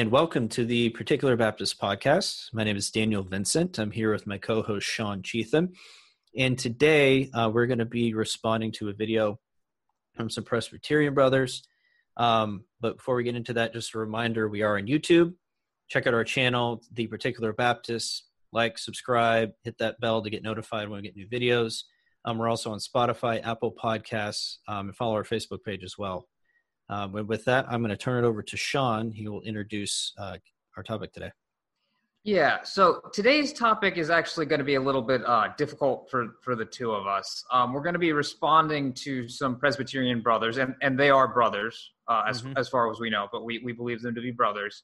And welcome to the Particular Baptist Podcast. My name is Daniel Vincent. I'm here with my co host, Sean Cheetham. And today uh, we're going to be responding to a video from some Presbyterian brothers. Um, but before we get into that, just a reminder we are on YouTube. Check out our channel, The Particular Baptist. Like, subscribe, hit that bell to get notified when we get new videos. Um, we're also on Spotify, Apple Podcasts, um, and follow our Facebook page as well. Um, and with that, I'm going to turn it over to Sean. He will introduce uh, our topic today. Yeah, so today's topic is actually going to be a little bit uh, difficult for, for the two of us. Um, we're going to be responding to some Presbyterian brothers, and, and they are brothers uh, as, mm-hmm. as far as we know, but we, we believe them to be brothers.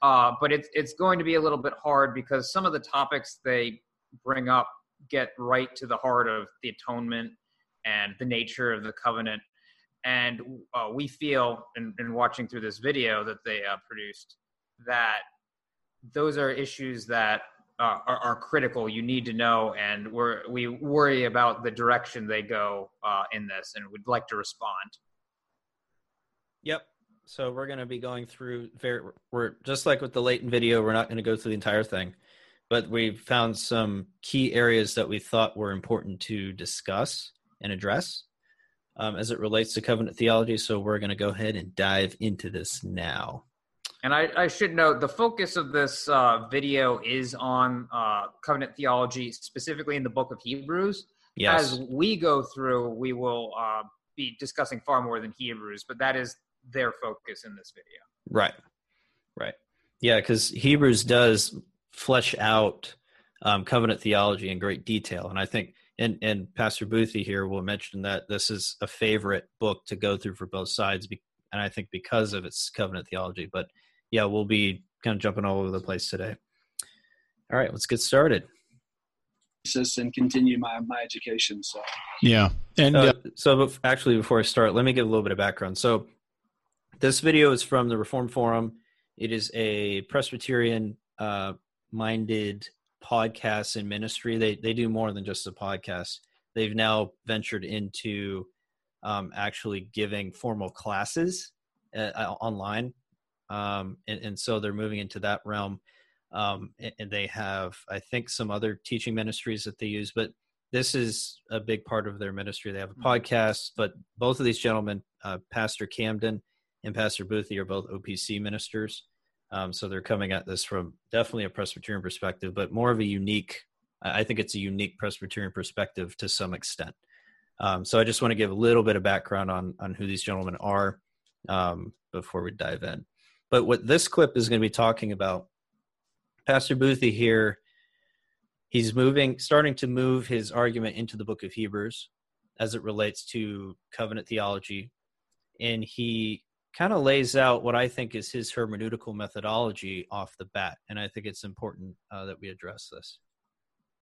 Uh, but it's, it's going to be a little bit hard because some of the topics they bring up get right to the heart of the atonement and the nature of the covenant. And uh, we feel, in, in, watching through this video that they uh, produced, that those are issues that uh, are, are, critical. You need to know, and we're, we worry about the direction they go uh, in this, and would like to respond. Yep. So we're going to be going through. Very, we're just like with the Leighton video. We're not going to go through the entire thing but we found some key areas that we thought were important to discuss and address um, as it relates to covenant theology. So we're going to go ahead and dive into this now. And I, I should note the focus of this uh, video is on uh, covenant theology, specifically in the book of Hebrews. Yes. As we go through, we will uh, be discussing far more than Hebrews, but that is their focus in this video. Right. Right. Yeah, because Hebrews does flesh out um, covenant theology in great detail. And I think, and, and Pastor Boothie here will mention that this is a favorite book to go through for both sides. And I think because of its covenant theology, but yeah, we'll be kind of jumping all over the place today. All right, let's get started. And continue my, my education. So, yeah. And uh, so, actually, before I start, let me give a little bit of background. So, this video is from the Reformed Forum. It is a Presbyterian uh, minded podcasts and ministry. They they do more than just a podcast. They've now ventured into um, actually giving formal classes uh, uh, online, um, and, and, so they're moving into that realm. Um, and, and, they have, I think, some other teaching ministries that they use, but this is a big part of their ministry. They have a mm-hmm. podcast, but both of these gentlemen, uh, Pastor Camden and Pastor Boothie, are both OPC ministers. Um, so they're coming at this from definitely a Presbyterian perspective, but more of a unique. I think it's a unique Presbyterian perspective to some extent. Um, so I just want to give a little bit of background on on who these gentlemen are um, before we dive in. But what this clip is going to be talking about, Pastor Boothie here, he's moving, starting to move his argument into the Book of Hebrews as it relates to covenant theology, and he kind of lays out what I think is his hermeneutical methodology off the bat, and I think it's important uh, that we address this.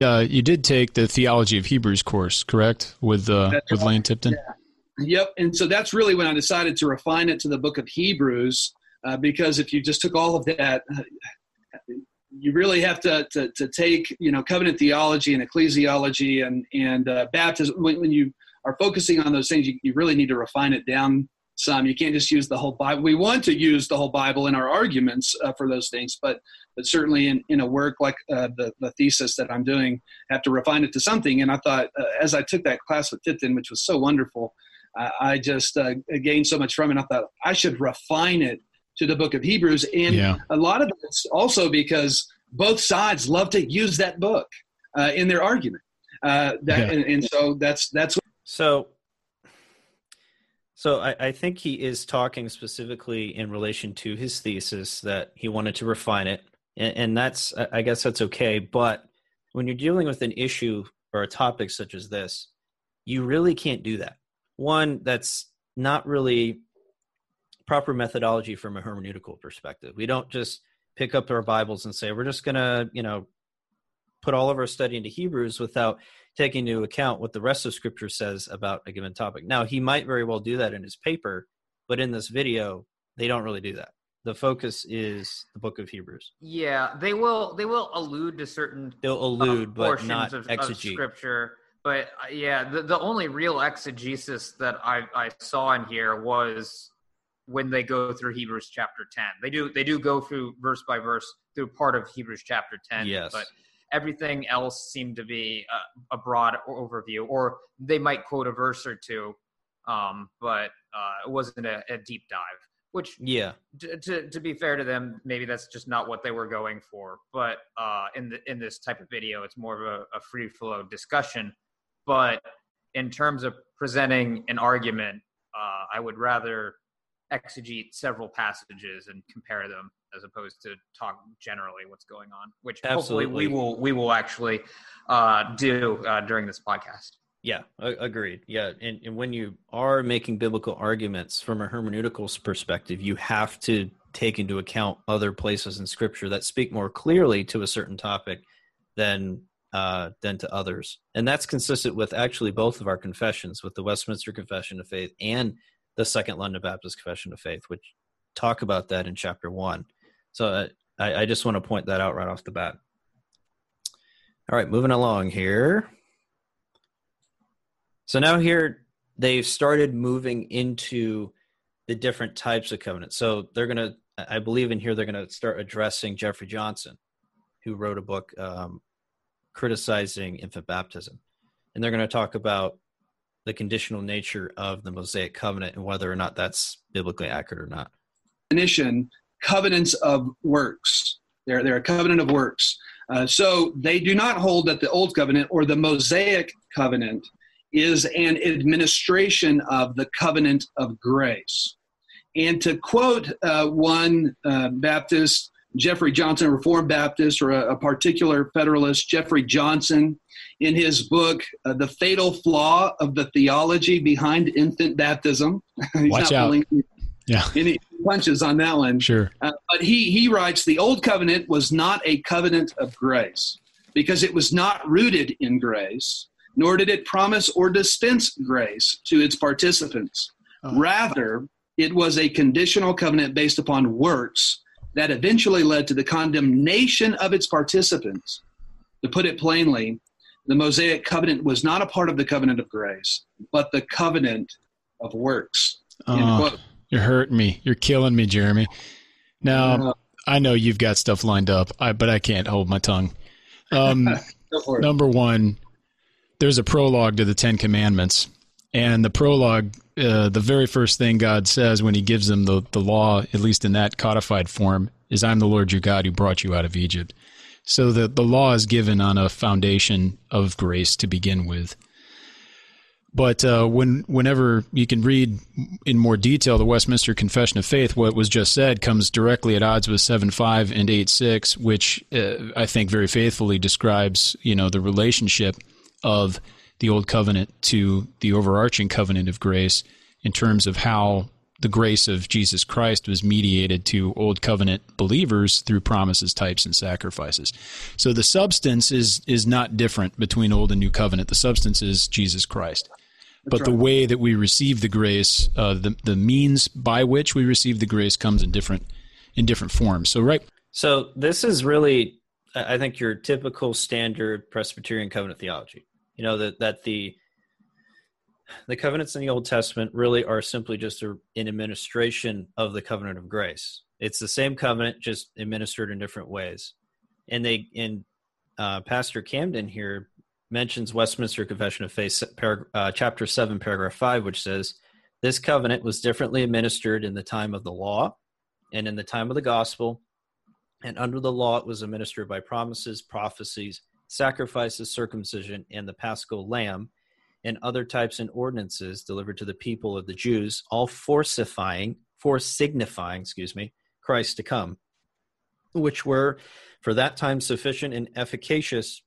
Uh, you did take the theology of Hebrews course, correct, with uh, with Lane Tipton? Yeah. Yep, and so that's really when I decided to refine it to the book of Hebrews, uh, because if you just took all of that, uh, you really have to, to, to take you know covenant theology and ecclesiology and and uh, baptism. When, when, you are focusing on those things, you, you really need to refine it down some. You can't just use the whole Bible. We want to use the whole Bible in our arguments uh, for those things, but but certainly in, in a work like uh, the the thesis that I'm doing, I have to refine it to something. And I thought uh, as I took that class with Tipton, which was so wonderful, I just uh, gained so much from it. I thought I should refine it to the Book of Hebrews, and yeah. a lot of it's also because both sides love to use that book uh, in their argument. Uh, that yeah. and, and so that's that's so so I, I, think he is talking specifically in relation to his thesis that he wanted to refine it, and, and, that's I guess that's okay. But when you're dealing with an issue or a topic such as this, you really can't do that. One, that's not really proper methodology from a hermeneutical perspective. We don't just pick up our Bibles and say we're just gonna you know put all of our study into Hebrews without taking into account what the rest of scripture says about a given topic. Now, he might very well do that in his paper, but in this video, they don't really do that. The focus is the book of Hebrews. Yeah, they will they will allude to certain they'll allude, uh, but not of, of, scripture. But uh, yeah, the, the only real exegesis that I, I saw in here was when they go through Hebrews chapter 10. They do they do go through verse by verse through part of Hebrews chapter 10. Yes. But everything else seemed to be a, a broad overview, or they might quote a verse or two, um, but uh, it wasn't a, a, deep dive. Which, yeah, to, to, to be fair to them, maybe that's just not what they were going for. But uh, in the in this type of video, it's more of a, a free flow discussion. But in terms of presenting an argument, uh, I would rather exegete several passages and compare them as opposed to talk generally what's going on, which Absolutely. hopefully we will we will actually uh, do uh, during this podcast. Yeah, agreed. Yeah, and, and when you are making biblical arguments from a hermeneutical perspective, you have to take into account other places in Scripture that speak more clearly to a certain topic than uh, than to others, and that's consistent with actually both of our confessions, with the Westminster Confession of Faith and the Second London Baptist Confession of Faith, which talk about that in chapter one. So uh, I, I just want to point that out right off the bat. All right, moving along here. So now here they've started moving into the different types of covenants. So they're going to, I believe in here, they're going to start addressing Jeffrey Johnson, who wrote a book um, criticizing infant baptism. And they're going to talk about the conditional nature of the Mosaic covenant and whether or not that's biblically accurate or not. Definition covenants of works. They're, they're a covenant of works. Uh, so they do not hold that the Old Covenant or the Mosaic covenant is an administration of the covenant of grace. And to quote uh, one uh, Baptist, Jeffrey Johnson, Reformed Baptist, or a, a, particular Federalist, Jeffrey Johnson, in his book, uh, The Fatal Flaw of the Theology Behind Infant Baptism. Watch out. Yeah. Any punches on that one. Sure. Uh, but he, he writes the old covenant was not a covenant of grace because it was not rooted in grace, nor did it promise or dispense grace to its participants. Oh. Rather, it was a conditional covenant based upon works that eventually led to the condemnation of its participants. To put it plainly, the Mosaic covenant was not a part of the covenant of grace, but the covenant of works. Oh, you're hurting me. You're killing me, Jeremy. Now, uh, I know you've got stuff lined up, I, but I can't hold my tongue. Um, number one, there's a prologue to the Ten Commandments. And the prologue, uh, the very first thing God says when he gives them the, the law, at least in that codified form, is I'm the Lord your God who brought you out of Egypt. So the, the law is given on a foundation of grace to begin with. But uh, when whenever you can read in more detail the Westminster Confession of Faith, what was just said comes directly at odds with seven five and eight six, which uh, I think very faithfully describes you know the relationship of the old covenant to the overarching covenant of grace in terms of how the grace of Jesus Christ was mediated to old covenant believers through promises, types, and sacrifices. So the substance is is not different between old and new covenant. The substance is Jesus Christ. That's but right. the way that we receive the grace, uh, the the means by which we receive the grace comes in different in different forms. So right. So this is really, I think, your typical standard Presbyterian covenant theology. You know that that the the covenants in the Old Testament really are simply just a, an administration of the covenant of grace. It's the same covenant, just administered in different ways. And they, and uh, Pastor Camden here mentions Westminster Confession of Faith, uh, chapter seven, paragraph five, which says, "This covenant was differently administered in the time of the law, and in the time of the gospel, and under the law it was administered by promises, prophecies, sacrifices, circumcision, and the Paschal Lamb." and other types and ordinances delivered to the people of the Jews, all forsifying, for signifying, excuse me, Christ to come, which were for that time sufficient and efficacious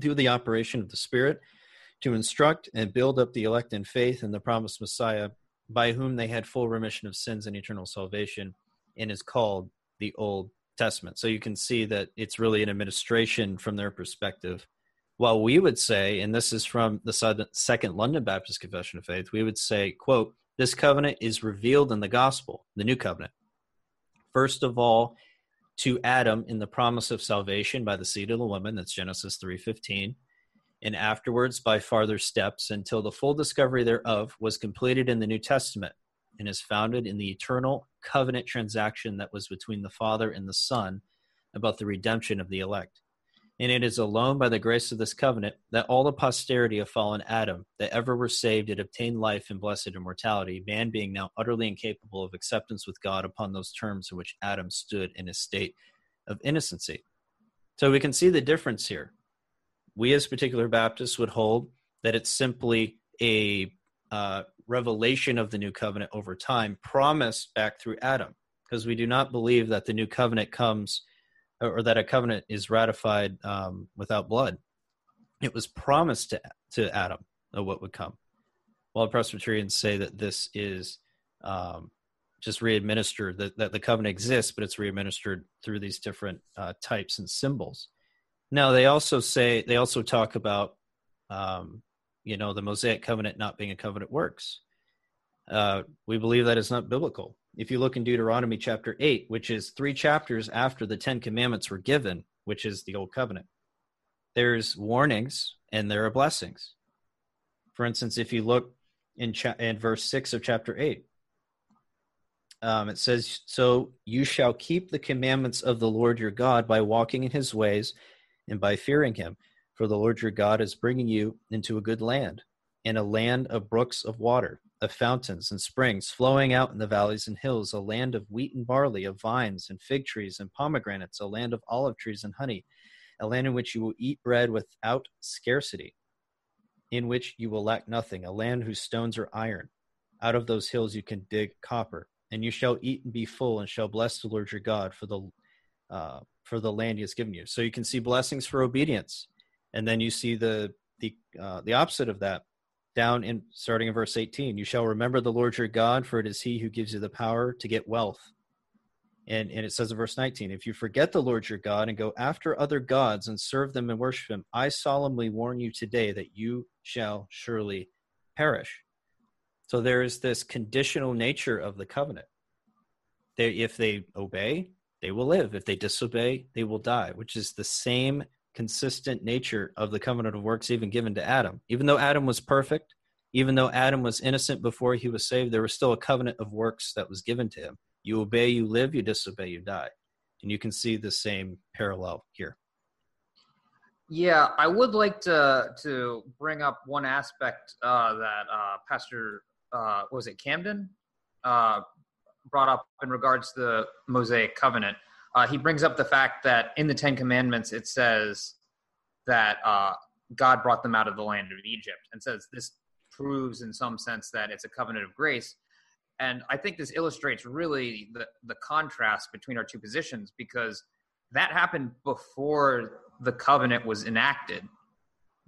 through the operation of the Spirit to instruct and build up the elect in faith in the promised Messiah, by whom they had full remission of sins and eternal salvation, and is called the Old Testament. So you can see that it's really an administration from their perspective While we would say, and this is from the Second London Baptist Confession of Faith, we would say, quote, this covenant is revealed in the gospel, the new covenant. First of all, to Adam in the promise of salvation by the seed of the woman, that's Genesis 3:15, and afterwards by farther steps until the full discovery thereof was completed in the New Testament, and is founded in the eternal covenant transaction that was between the Father and the Son about the redemption of the elect. And it is alone by the grace of this covenant that all the posterity of fallen Adam that ever were saved and obtained life and blessed immortality, man being now utterly incapable of acceptance with God upon those terms in which Adam stood in a state of innocency. So we can see the difference here. We, as particular Baptists, would hold that it's simply a uh, revelation of the new covenant over time, promised back through Adam, because we do not believe that the new covenant comes or that a covenant is ratified um, without blood. It was promised to, to Adam of what would come. While Presbyterians say that this is um, just readministered, that, that the covenant exists, but it's readministered through these different uh, types and symbols. Now, they also say, they also talk about, um, you know, the Mosaic covenant not being a covenant works. Uh, we believe that is not biblical if you look in Deuteronomy chapter 8, which is three chapters after the Ten Commandments were given, which is the Old Covenant, there's warnings and there are blessings. For instance, if you look in, cha- in verse 6 of chapter 8, um, it says, So you shall keep the commandments of the Lord your God by walking in his ways and by fearing him. For the Lord your God is bringing you into a good land, in a land of brooks of water of fountains and springs flowing out in the valleys and hills, a land of wheat and barley, of vines and fig trees and pomegranates, a land of olive trees and honey, a land in which you will eat bread without scarcity, in which you will lack nothing, a land whose stones are iron. Out of those hills you can dig copper, and you shall eat and be full, and shall bless the Lord your God for the uh, for the land He has given you. So you can see blessings for obedience, and then you see the the uh, the opposite of that down in starting in verse 18 you shall remember the lord your god for it is he who gives you the power to get wealth. And and it says in verse 19 if you forget the lord your god and go after other gods and serve them and worship him i solemnly warn you today that you shall surely perish. So there is this conditional nature of the covenant. They if they obey they will live. If they disobey they will die which is the same consistent nature of the covenant of works even given to Adam. Even though Adam was perfect, even though Adam was innocent before he was saved, there was still a covenant of works that was given to him. You obey, you live, you disobey, you die. And you can see the same parallel here. Yeah, I would like to to bring up one aspect uh, that uh, Pastor uh, was it Camden uh, brought up in regards to the Mosaic covenant uh, he brings up the fact that in the Ten Commandments it says that uh, God brought them out of the land of Egypt, and says this proves in some sense that it's a covenant of grace. And I think this illustrates really the, the contrast between our two positions because that happened before the covenant was enacted.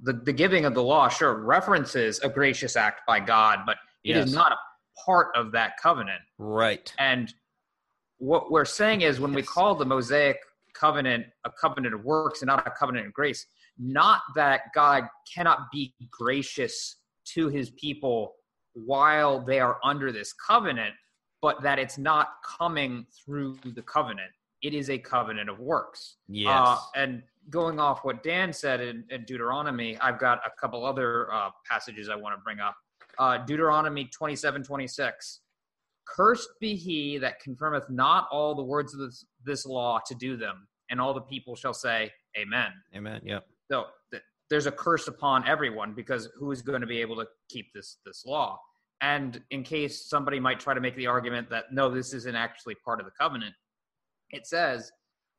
The, the giving of the law, sure, references a gracious act by God, but it yes. is not a part of that covenant. Right. And what we're saying is when we call the Mosaic covenant a covenant of works and not a covenant of grace, not that God cannot be gracious to his people while they are under this covenant, but that it's not coming through the covenant. It is a covenant of works. Yes. Uh, and going off what Dan said in, in Deuteronomy, I've got a couple other uh, passages I want to bring up. Uh, Deuteronomy 27 26. Cursed be he that confirmeth not all the words of this, this law to do them, and all the people shall say, Amen. Amen. Yep. So th- there's a curse upon everyone because who is going to be able to keep this this law? And in case somebody might try to make the argument that no, this isn't actually part of the covenant, it says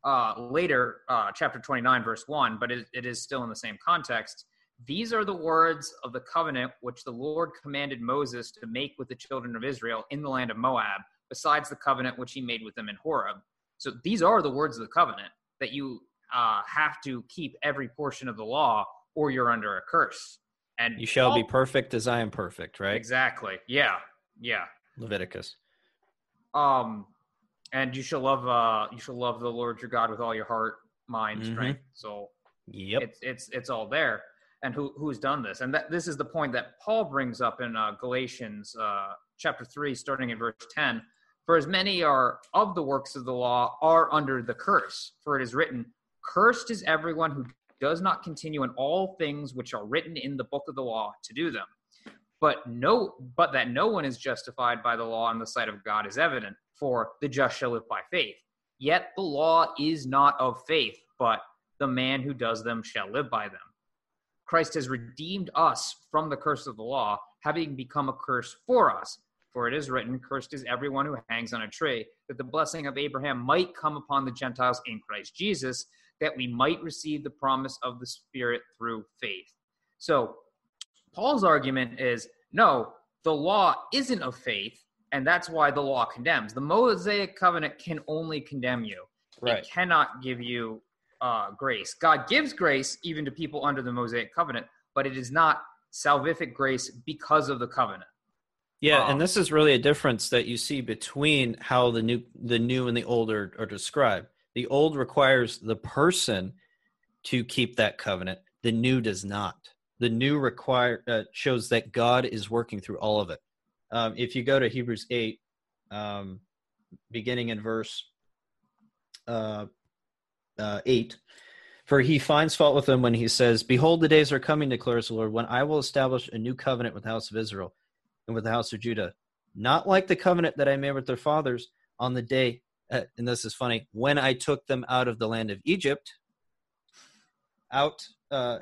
uh, later, uh, chapter 29, verse 1, but it, it is still in the same context. These are the words of the covenant which the Lord commanded Moses to make with the children of Israel in the land of Moab, besides the covenant which he made with them in Horeb. So these are the words of the covenant that you uh, have to keep every portion of the law, or you're under a curse. And you shall all, be perfect as I am perfect, right? Exactly. Yeah. Yeah. Leviticus. Um, and you shall love uh you shall love the Lord your God with all your heart, mind, mm-hmm. strength. So yep, it's it's it's all there and who who's done this. And that this is the point that Paul brings up in uh, Galatians uh, chapter three, starting in verse ten. For as many are of the works of the law are under the curse, for it is written, "Cursed is everyone who does not continue in all things which are written in the book of the law to do them." but no but that no one is justified by the law in the sight of God is evident for the just shall live by faith yet the law is not of faith but the man who does them shall live by them Christ has redeemed us from the curse of the law having become a curse for us for it is written cursed is everyone who hangs on a tree that the blessing of Abraham might come upon the Gentiles in Christ Jesus that we might receive the promise of the spirit through faith so Paul's argument is no, the law isn't of faith, and that's why the law condemns. The Mosaic covenant can only condemn you. Right. It cannot give you uh, grace. God gives grace even to people under the Mosaic covenant, but it is not salvific grace because of the covenant. Yeah, um, and this is really a difference that you see between how the new the new and the old are, are described. The old requires the person to keep that covenant. The new does not the new require uh, shows that God is working through all of it. Um, if you go to Hebrews eight, um, beginning in verse uh, uh, eight, for he finds fault with them when he says, "Behold, the days are coming," declares the Lord, when I will establish a new covenant with the house of Israel and with the house of Judah, not like the covenant that I made with their fathers on the day. Uh, and this is funny when I took them out of the land of Egypt, out uh,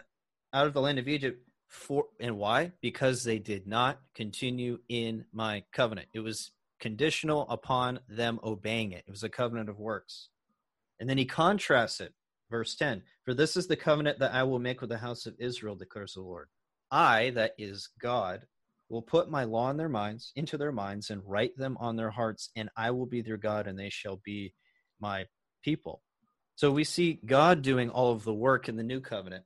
out of the land of Egypt for and why? Because they did not continue in my covenant. It was conditional upon them obeying it. It was a covenant of works. And then he contrasts it, verse 10 For this is the covenant that I will make with the house of Israel, declares the Lord. I, that is God, will put my law in their minds, into their minds, and write them on their hearts, and I will be their God, and they shall be my people. So we see God doing all of the work in the new covenant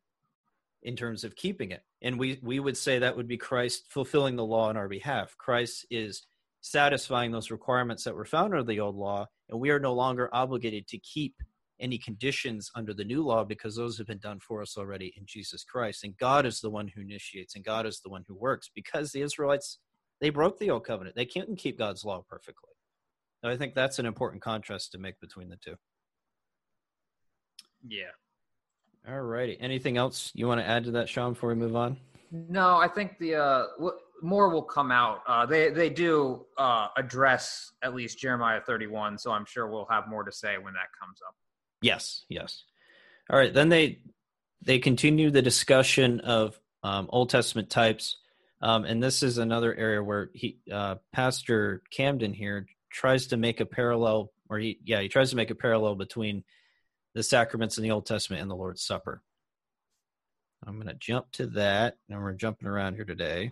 in terms of keeping it. And we, we would say that would be Christ fulfilling the law on our behalf. Christ is satisfying those requirements that were found under the old law, and we are no longer obligated to keep any conditions under the new law because those have been done for us already in Jesus Christ. And God is the one who initiates, and God is the one who works because the Israelites, they broke the old covenant. They couldn't keep God's law perfectly. So I think that's an important contrast to make between the two. Yeah, all righty. Anything else you want to add to that, Sean, before we move on? No, I think the uh, w- more will come out. Uh, they they do uh, address at least Jeremiah 31, so I'm sure we'll have more to say when that comes up. Yes, yes. All right. Then they they continue the discussion of um, Old Testament types, um, and this is another area where he uh, Pastor Camden here tries to make a parallel, or he yeah he tries to make a parallel between the sacraments in the Old Testament and the Lord's Supper. I'm going to jump to that, and we're jumping around here today.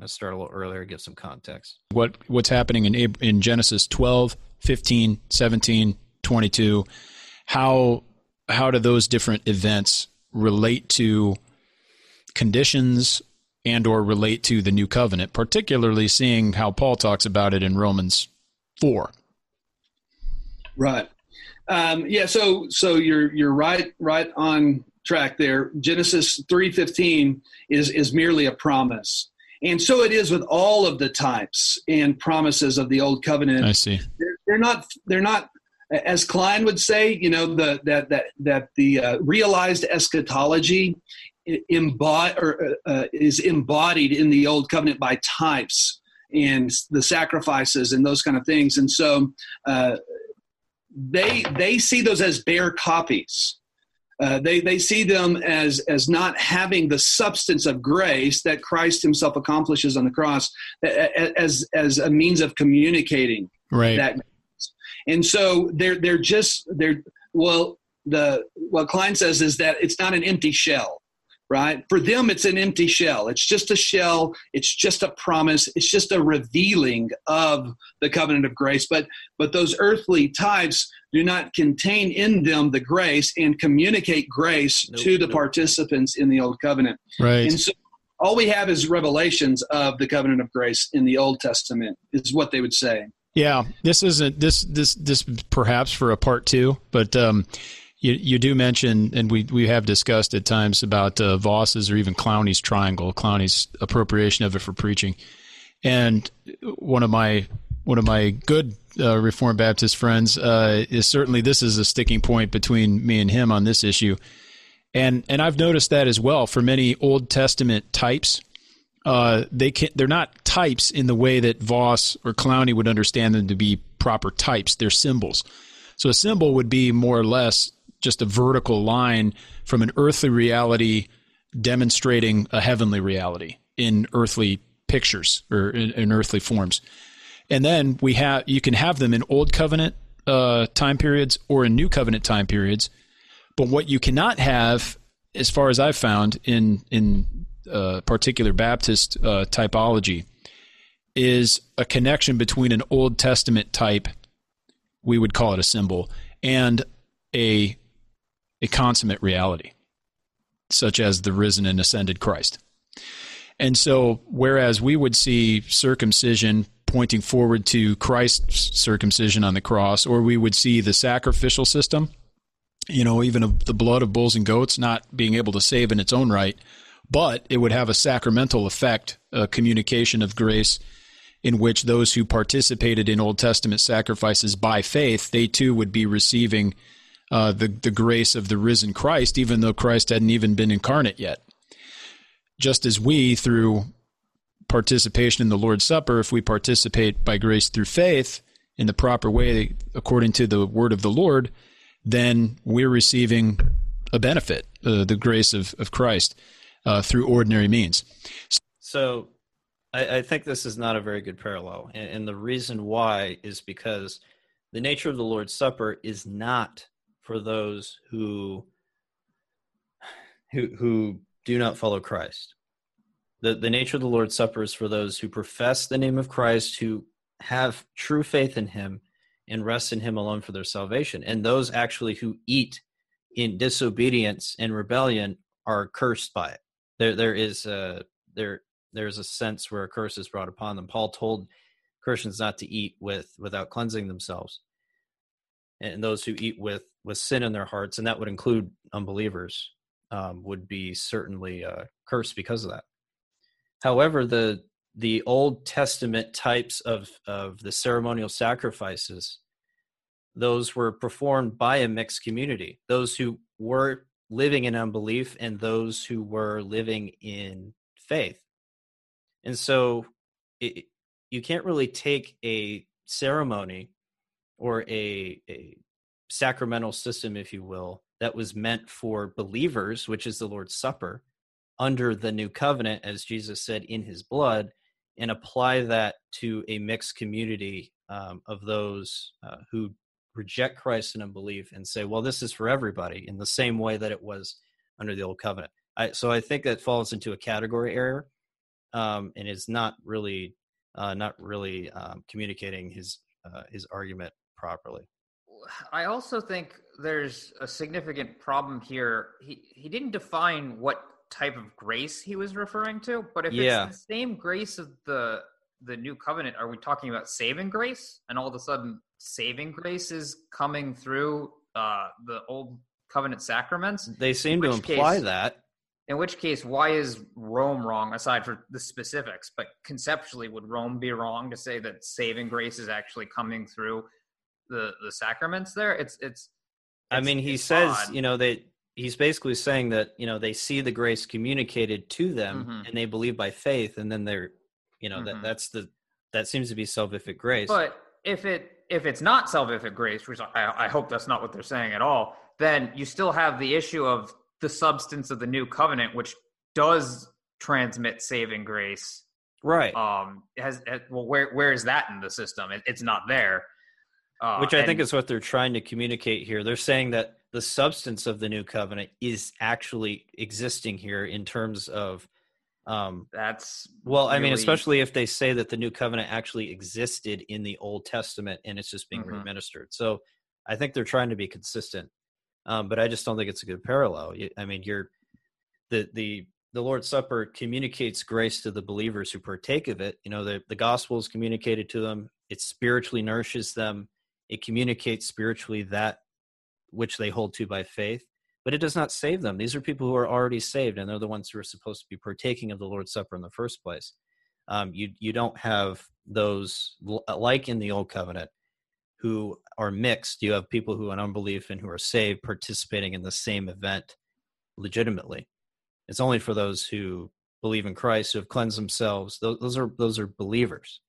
I'm going to start a little earlier, give some context. What what's happening in in Genesis 12, 15, 17, 22? How how do those different events relate to conditions and or relate to the new covenant, particularly seeing how Paul talks about it in Romans 4? Right. Um, yeah. So so you're you're right right on track there. Genesis three fifteen is is merely a promise, and so it is with all of the types and promises of the old covenant. I see. They're, they're not they're not as Kline would say. You know the that that that the uh, realized eschatology embod- or, uh, uh, is embodied in the old covenant by types and the sacrifices and those kind of things. And so uh, they they see those as bare copies. Uh, they they see them as as not having the substance of grace that Christ Himself accomplishes on the cross as as a means of communicating right. that. And so they're they're just they're well the what Kline says is that it's not an empty shell right? For them, it's an empty shell. It's just a shell. It's just a promise. It's just a revealing of the covenant of grace. But but those earthly types do not contain in them the grace and communicate grace nope, to the nope. participants in the old covenant. Right. And so all we have is revelations of the covenant of grace in the Old Testament, is what they would say. Yeah, this isn't this this this perhaps for a part two, but um, you, you do mention, and we, we have discussed at times about uh, Vos's or even Clowney's triangle, Clowney's appropriation of it for preaching. And one of my one of my good uh, Reformed Baptist friends uh, is certainly this is a sticking point between me and him on this issue. And and I've noticed that as well for many Old Testament types. Uh, they can they're not types in the way that Vos or Clowney would understand them to be proper types. They're symbols. So a symbol would be more or less just a vertical line from an earthly reality demonstrating a heavenly reality in earthly pictures or in, in earthly forms. And then we have you can have them in old covenant uh, time periods or in new covenant time periods. But what you cannot have, as far as I've found in in uh, particular Baptist uh, typology, is a connection between an Old Testament type, we would call it a symbol, and a a consummate reality, such as the risen and ascended Christ. And so, whereas we would see circumcision pointing forward to Christ's circumcision on the cross, or we would see the sacrificial system, you know, even the blood of bulls and goats not being able to save in its own right, but it would have a sacramental effect, a communication of grace in which those who participated in Old Testament sacrifices by faith, they too would be receiving uh, the, the grace of the risen Christ, even though Christ hadn't even been incarnate yet. Just as we, through participation in the Lord's Supper, if we participate by grace through faith in the proper way, according to the word of the Lord, then we're receiving a benefit, uh, the grace of, of Christ, uh, through ordinary means. So I, I, think this is not a very good parallel. And, and the reason why is because the nature of the Lord's Supper is not for those who who who do not follow Christ. The the nature of the Lord's Supper is for those who profess the name of Christ, who have true faith in him and rest in him alone for their salvation. And those actually who eat in disobedience and rebellion are cursed by it. There there is a there there's a sense where a curse is brought upon them. Paul told Christians not to eat with without cleansing themselves. And those who eat with with sin in their hearts, and that would include unbelievers, um, would be certainly uh, cursed because of that. However, the the Old Testament types of of the ceremonial sacrifices, those were performed by a mixed community. Those who were living in unbelief and those who were living in faith. And so, it, you can't really take a ceremony or a, a sacramental system, if you will, that was meant for believers, which is the Lord's Supper, under the new covenant, as Jesus said, in his blood, and apply that to a mixed community um, of those uh, who reject Christ in unbelief and say, well, this is for everybody in the same way that it was under the old covenant. I, so I think that falls into a category error um, and is not really uh, not really um, communicating his uh, his argument properly. I also think there's a significant problem here. He he didn't define what type of grace he was referring to, but if yeah. it's the same grace of the the new covenant, are we talking about saving grace? And all of a sudden, saving grace is coming through uh, the old covenant sacraments. They seem to imply case, that. In which case, why is Rome wrong? Aside from the specifics, but conceptually, would Rome be wrong to say that saving grace is actually coming through the the sacraments there. It's it's. it's I mean, he says, odd. you know, that he's basically saying that you know they see the grace communicated to them mm-hmm. and they believe by faith, and then they're, you know, mm-hmm. that that's the that seems to be salvific grace. But if it if it's not salvific grace, which I, I hope that's not what they're saying at all, then you still have the issue of the substance of the new covenant, which does transmit saving grace. Right. Um. Has, has well, where where is that in the system? It, it's not there. Uh, Which I and, think is what they're trying to communicate here. They're saying that the substance of the new covenant is actually existing here in terms of um that's well really, i mean especially if they say that the new covenant actually existed in the old testament and it's just being mm-hmm. administered so i think they're trying to be consistent um but i just don't think it's a good parallel. I mean you're the the the lord's supper communicates grace to the believers who partake of it. You know the the gospel is communicated to them. It spiritually nourishes them it communicates spiritually that which they hold to by faith but it does not save them these are people who are already saved and they're the ones who are supposed to be partaking of the lord's supper in the first place um, you you don't have those like in the old covenant who are mixed you have people who are in unbelief and who are saved participating in the same event legitimately. It's only for those who believe in Christ, who have cleansed themselves. Those, those are those are believers.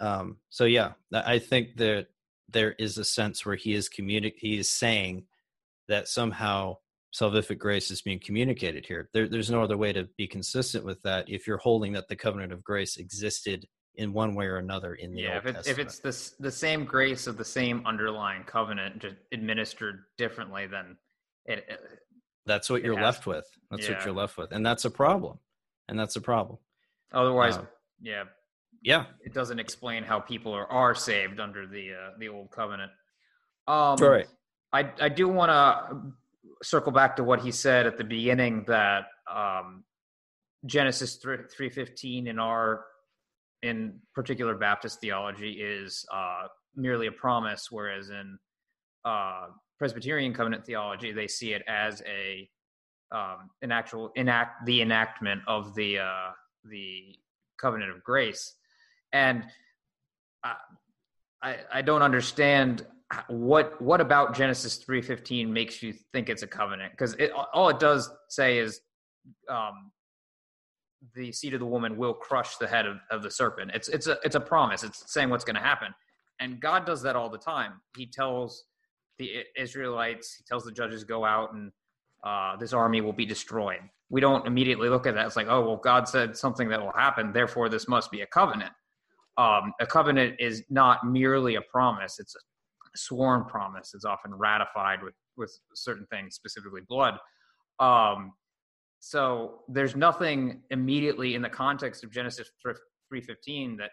Um, so yeah, I think that there is a sense where he is communi- he is saying that somehow salvific grace is being communicated here. There, there's no other way to be consistent with that if you're holding that the covenant of grace existed in one way or another in the yeah, Old if, it, if it's the the same grace of the same underlying covenant, just administered differently, then it. it that's what you're left with. That's yeah. what you're left with, and that's a problem. And that's a problem. Otherwise, uh, yeah, yeah, it doesn't explain how people are, are saved under the uh, the old covenant. Um, right. I I do want to circle back to what he said at the beginning that um, Genesis three fifteen in our in particular Baptist theology is uh, merely a promise, whereas in uh, Presbyterian covenant theology they see it as a um, an actual enact the enactment of the uh, the covenant of grace, and I, I, don't understand what what about Genesis three fifteen makes you think it's a covenant because all it does say is um, the seed of the woman will crush the head of, of the serpent. It's it's a it's a promise. It's saying what's going to happen, and God does that all the time. He tells the Israelites, he tells the judges go out and uh, this army will be destroyed. We don't immediately look at that. It's like, oh well, God said something that will happen, therefore this must be a covenant. Um, a covenant is not merely a promise; it's a sworn promise. It's often ratified with with certain things, specifically blood. Um, so there's nothing immediately in the context of Genesis 3:15 that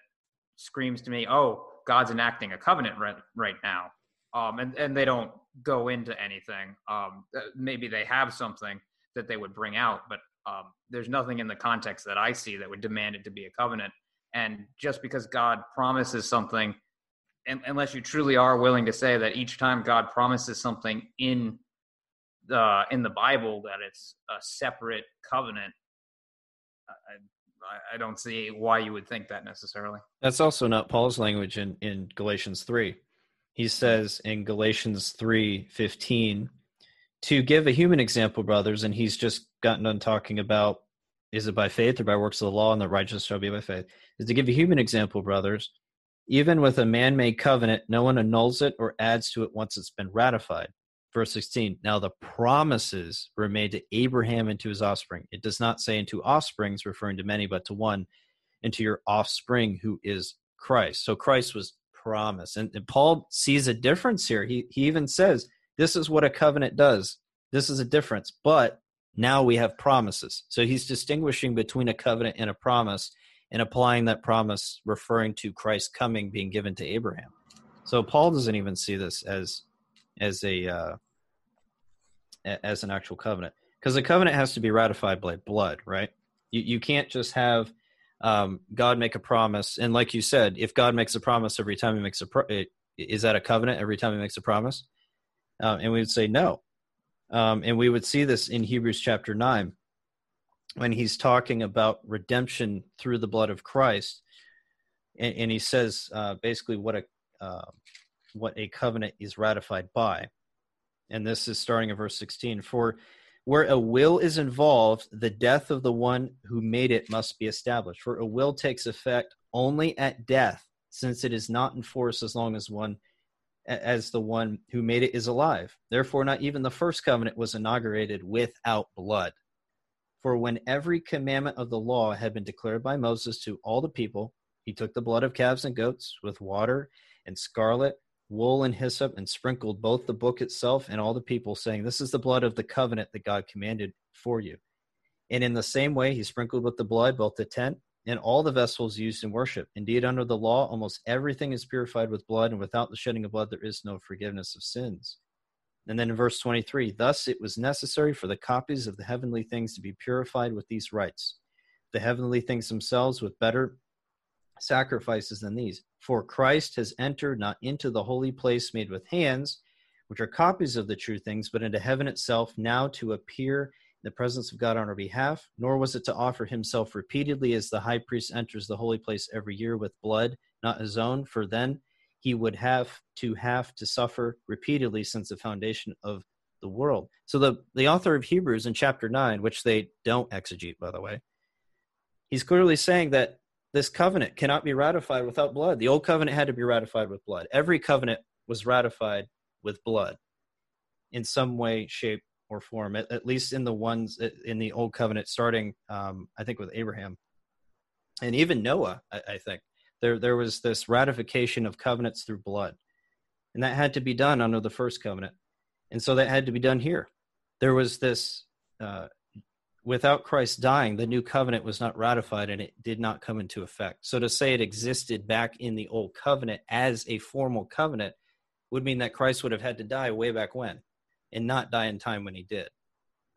screams to me, "Oh, God's enacting a covenant right, right now." Um, and and they don't go into anything. Um, uh, maybe they have something that they would bring out, but um, there's nothing in the context that I see that would demand it to be a covenant. And just because God promises something, and, unless you truly are willing to say that each time God promises something in the in the Bible that it's a separate covenant, I, I don't see why you would think that necessarily. That's also not Paul's language in in Galatians three he hmm. says in Galatians 3:15 to give a human example brothers and he's just gotten done talking about is it by faith or by works of the law and the righteous shall be by faith is to give a human example brothers even with a man-made covenant no one annuls it or adds to it once it's been ratified verse 16 now the promises were made to Abraham and to his offspring it does not say into offsprings referring to many but to one into your offspring who is Christ so Christ was promised And, and Paul sees a difference here. He he even says, "This is what a covenant does. This is a difference." But now we have promises. So he's distinguishing between a covenant and a promise and applying that promise referring to Christ coming being given to Abraham. So Paul doesn't even see this as as a uh, as an actual covenant because the covenant has to be ratified by blood, right? You you can't just have um, God make a promise, and like you said, if God makes a promise every time He makes a pro- is that a covenant every time He makes a promise? Um, and we would say no, um, and we would see this in Hebrews chapter nine when He's talking about redemption through the blood of Christ, and, and He says uh, basically what a uh, what a covenant is ratified by, and this is starting at verse sixteen. For where a will is involved, the death of the one who made it must be established. For a will takes effect only at death, since it is not in force as long as one as the one who made it is alive. Therefore, not even the first covenant was inaugurated without blood. For when every commandment of the law had been declared by Moses to all the people, he took the blood of calves and goats with water and scarlet wool and hyssop and sprinkled both the book itself and all the people, saying, This is the blood of the covenant that God commanded for you. And in the same way, he sprinkled with the blood both the tent and all the vessels used in worship. Indeed, under the law, almost everything is purified with blood, and without the shedding of blood, there is no forgiveness of sins. And then in verse 23, thus it was necessary for the copies of the heavenly things to be purified with these rites, the heavenly things themselves with better sacrifices than these. For Christ has entered not into the holy place made with hands, which are copies of the true things, but into heaven itself, now to appear the presence of God on our behalf. Nor was it to offer himself repeatedly as the high priest enters the holy place every year with blood, not his own, for then he would have to have to suffer repeatedly since the foundation of the world. So the the author of Hebrews in chapter nine, which they don't exegete, by the way, he's clearly saying that this covenant cannot be ratified without blood. The old covenant had to be ratified with blood. Every covenant was ratified with blood in some way, shape, or form. At, at least in the ones in the old covenant, starting um, I think with Abraham and even Noah. I, I think there there was this ratification of covenants through blood, and that had to be done under the first covenant, and so that had to be done here. There was this. Uh, without Christ dying, the new covenant was not ratified and it did not come into effect. So to say it existed back in the old covenant as a formal covenant would mean that Christ would have had to die way back when and not die in time when he did.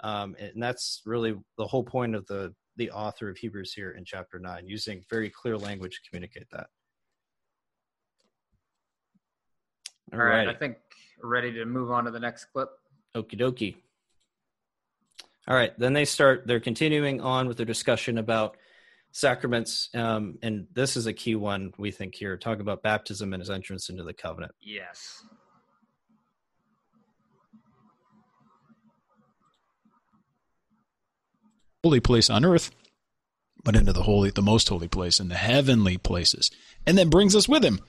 Um, and that's really the whole point of the the author of Hebrews here in chapter 9, using very clear language to communicate that. All, All right. right. I think we're ready to move on to the next clip. Okie dokie. All right. Then they start, they're continuing on with their discussion about sacraments. Um, and this is a key one, we think, here. Talk about baptism and his entrance into the covenant. Yes. Holy place on earth, but into the holy, the most holy place in the heavenly places, and then brings us with him,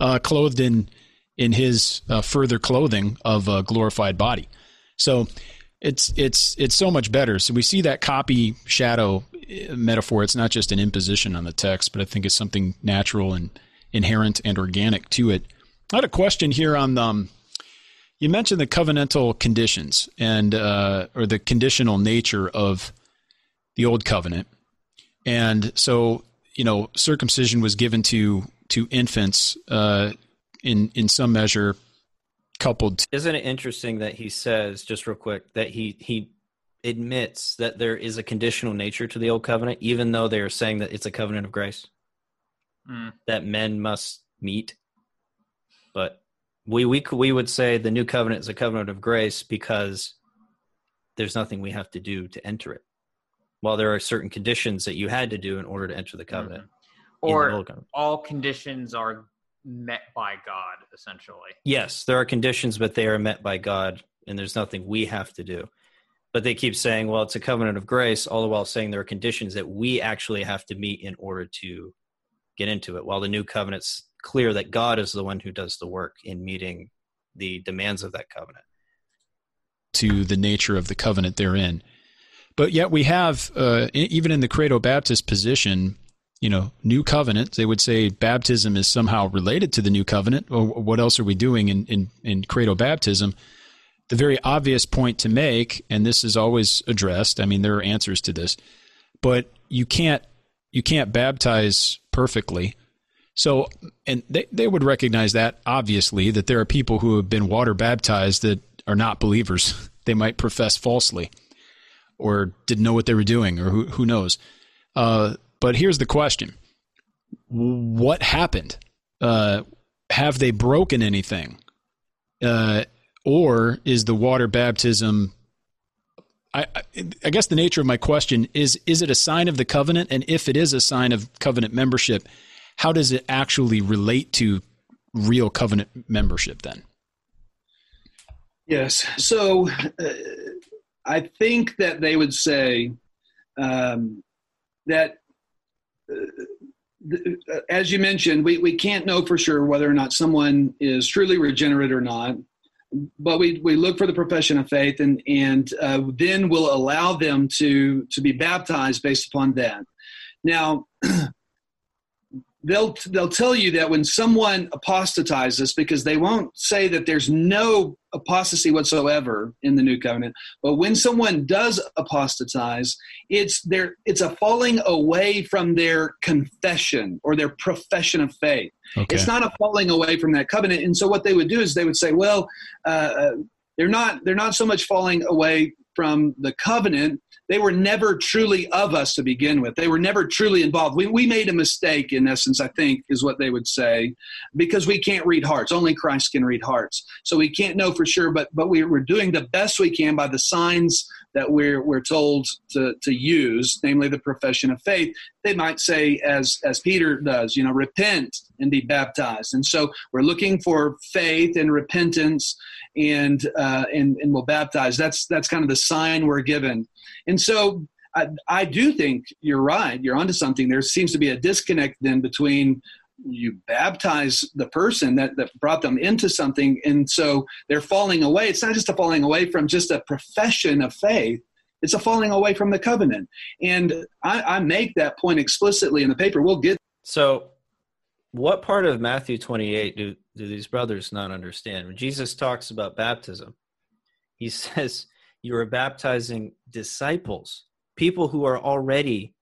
uh, clothed in in his uh, further clothing of a glorified body. So it's it's it's so much better. So we see that copy shadow uh, metaphor. It's not just an imposition on the text, but I think it's something natural and inherent and organic to it. I had a question here on um, you mentioned the covenantal conditions and uh, or the conditional nature of the old covenant. And so, you know, circumcision was given to to infants uh, in in some measure coupled. To- Isn't it interesting that he says just real quick that he he admits that there is a conditional nature to the old covenant, even though they are saying that it's a covenant of grace mm. that men must meet. But we we we would say the new covenant is a covenant of grace because there's nothing we have to do to enter it well there are certain conditions that you had to do in order to enter the covenant mm-hmm. or the covenant. all conditions are met by god essentially. Yes there are conditions but they are met by god and there's nothing we have to do. But they keep saying well it's a covenant of grace all the while saying there are conditions that we actually have to meet in order to get into it. While the new covenant's clear that god is the one who does the work in meeting the demands of that covenant. To the nature of the covenant therein but yet we have, uh, even in the Credo Baptist position, you know, new covenant, they would say baptism is somehow related to the new covenant. Or what else are we doing in, in, in Credo baptism? The very obvious point to make, and this is always addressed, I mean, there are answers to this, but you can't, you can't baptize perfectly. So, and they, they would recognize that obviously that there are people who have been water baptized that are not believers. They might profess falsely or didn't know what they were doing, or who, who knows. Uh, but here's the question What happened? Uh, have they broken anything? Uh, or is the water baptism I, I, guess the nature of my question is is it a sign of the covenant and if it is a sign of covenant membership how does it actually relate to real covenant membership then yes so uh, I think that they would say um, that, uh, as you mentioned, we, we can't know for sure whether or not someone is truly regenerate or not. But we, we look for the profession of faith and, and uh, then we'll allow them to, to be baptized based upon that. Now, they'll they'll tell you that when someone apostatizes because they won't say that there's no apostasy whatsoever in the new covenant but when someone does apostatize it's their it's a falling away from their confession or their profession of faith okay. it's not a falling away from that covenant and so what they would do is they would say well uh, uh they're not they're not so much falling away from the covenant they were never truly of us to begin with. They were never truly involved. We, we made a mistake, in essence, I think, is what they would say, because we can't read hearts. Only Christ can read hearts. So we can't know for sure, but, but we, we're doing the best we can by the signs that we're we're told to to use, namely the profession of faith, they might say as as Peter does, you know, repent and be baptized. And so we're looking for faith and repentance, and uh, and and we'll baptize. That's that's kind of the sign we're given. And so I, I do think you're right. You're onto something. There seems to be a disconnect then between you baptize the person that, that brought them into something and so they're falling away. It's not just a falling away from just a profession of faith. It's a falling away from the covenant. And i, I make that point explicitly in the paper. We'll get so what part of matthew 28 do, do these brothers not understand? When jesus talks about baptism he says you are baptizing disciples people who are already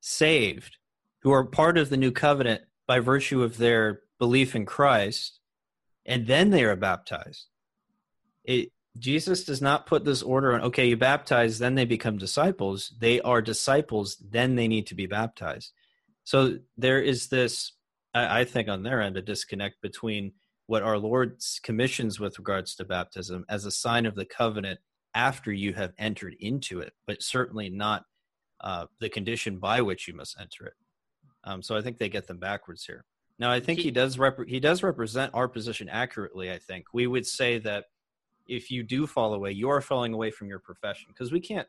saved who are part of the new covenant by virtue of their belief in Christ, and then they are baptized. It, Jesus does not put this order on, okay, you baptize, then they become disciples. They are disciples, then they need to be baptized. So there is this, I, I think, on their end, a disconnect between what our Lord commissions with regards to baptism as a sign of the covenant after you have entered into it, but certainly not uh, the condition by which you must enter it. Um, so I think they get them backwards here. Now I think he, he does rep- he does represent our position accurately. I think we would say that if you do fall away, you are falling away from your profession because we can't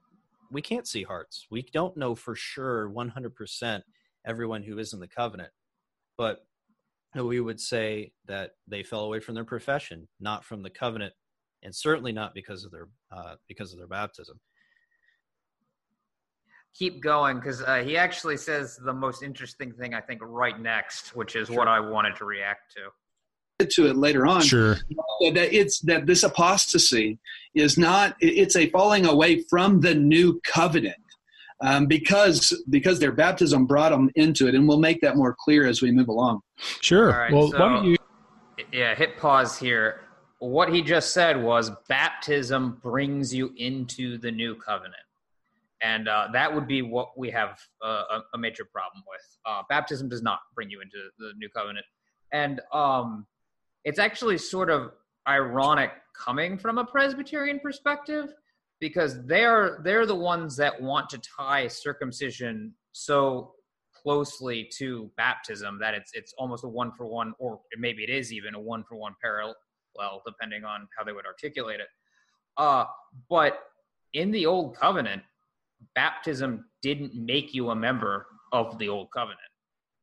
we can't see hearts. We don't know for sure 100% everyone who is in the covenant, but we would say that they fell away from their profession, not from the covenant, and certainly not because of their uh, because of their baptism keep going because uh, he actually says the most interesting thing I think right next, which is sure. what I wanted to react to. To it later on, sure. That it's that this apostasy is not; it's a falling away from the new covenant. Um, because because their baptism brought them into it, and we'll make that more clear as we move along. Sure. Right, well, so, why don't you? Yeah, hit pause here. What he just said was baptism brings you into the new covenant and uh, that would be what we have uh, a, major problem with. Uh, baptism does not bring you into the new covenant, and um, it's actually sort of ironic coming from a Presbyterian perspective because they're they're the ones that want to tie circumcision so closely to baptism that it's it's almost a one for one, or maybe it is even a one for one parallel, depending on how they would articulate it. Uh, but in the old covenant baptism didn't make you a member of the old covenant.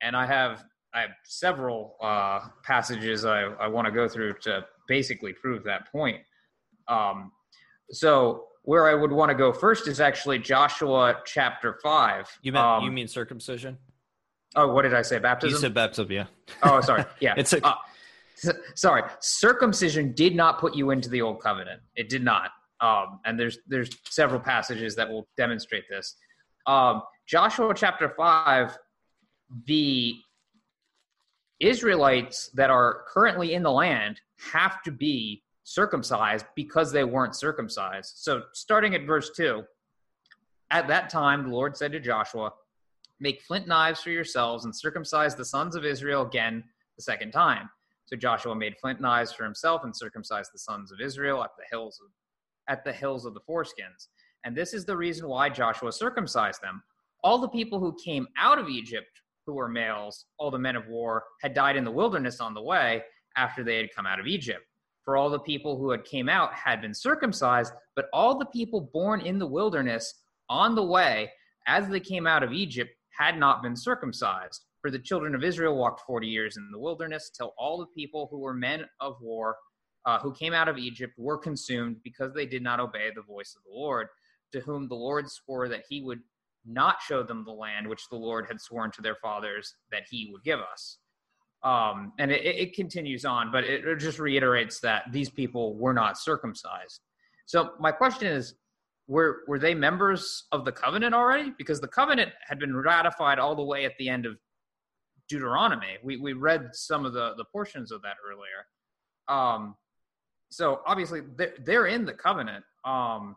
And I have I have several uh, passages I, I want to go through to basically prove that point. Um, so where I would want to go first is actually Joshua chapter five. You mean um, you mean circumcision? Oh, what did I say? Baptism. You said baptism, yeah. Oh, sorry. Yeah, it's a. Uh, sorry, circumcision did not put you into the old covenant. It did not. Um, and there's there's several passages that will demonstrate this. Um, Joshua chapter five, the Israelites that are currently in the land have to be circumcised because they weren't circumcised. So starting at verse two, at that time the Lord said to Joshua, "Make flint knives for yourselves and circumcise the sons of Israel again the second time." So Joshua made flint knives for himself and circumcised the sons of Israel at the hills of at the hills of the foreskins. And this is the reason why Joshua circumcised them. All the people who came out of Egypt who were males, all the men of war, had died in the wilderness on the way after they had come out of Egypt. For all the people who had came out had been circumcised, but all the people born in the wilderness on the way as they came out of Egypt had not been circumcised. For the children of Israel walked 40 years in the wilderness till all the people who were men of war uh, who came out of Egypt were consumed because they did not obey the voice of the Lord, to whom the Lord swore that he would not show them the land which the Lord had sworn to their fathers that he would give us. Um, and it, it, continues on, but it, just reiterates that these people were not circumcised. So my question is, were were they members of the covenant already? Because the covenant had been ratified all the way at the end of Deuteronomy. We we read some of the the portions of that earlier. Um, so obviously they're, they're in the covenant. Um,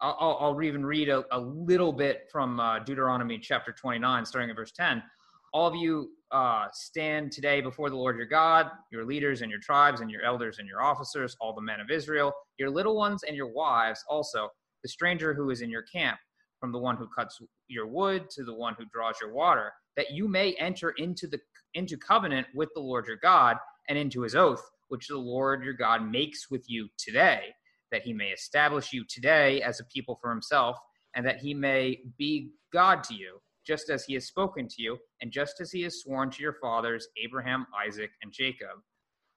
I'll, I'll, even read a, a little bit from uh, Deuteronomy chapter 29, starting at verse 10. All of you uh, stand today before the Lord your God, your leaders and your tribes and your elders and your officers, all the men of Israel, your little ones and your wives also, the stranger who is in your camp, from the one who cuts your wood to the one who draws your water, that you may enter into the into covenant with the Lord your God and into his oath, which the Lord your God makes with you today, that he may establish you today as a people for himself, and that he may be God to you, just as he has spoken to you, and just as he has sworn to your fathers, Abraham, Isaac, and Jacob.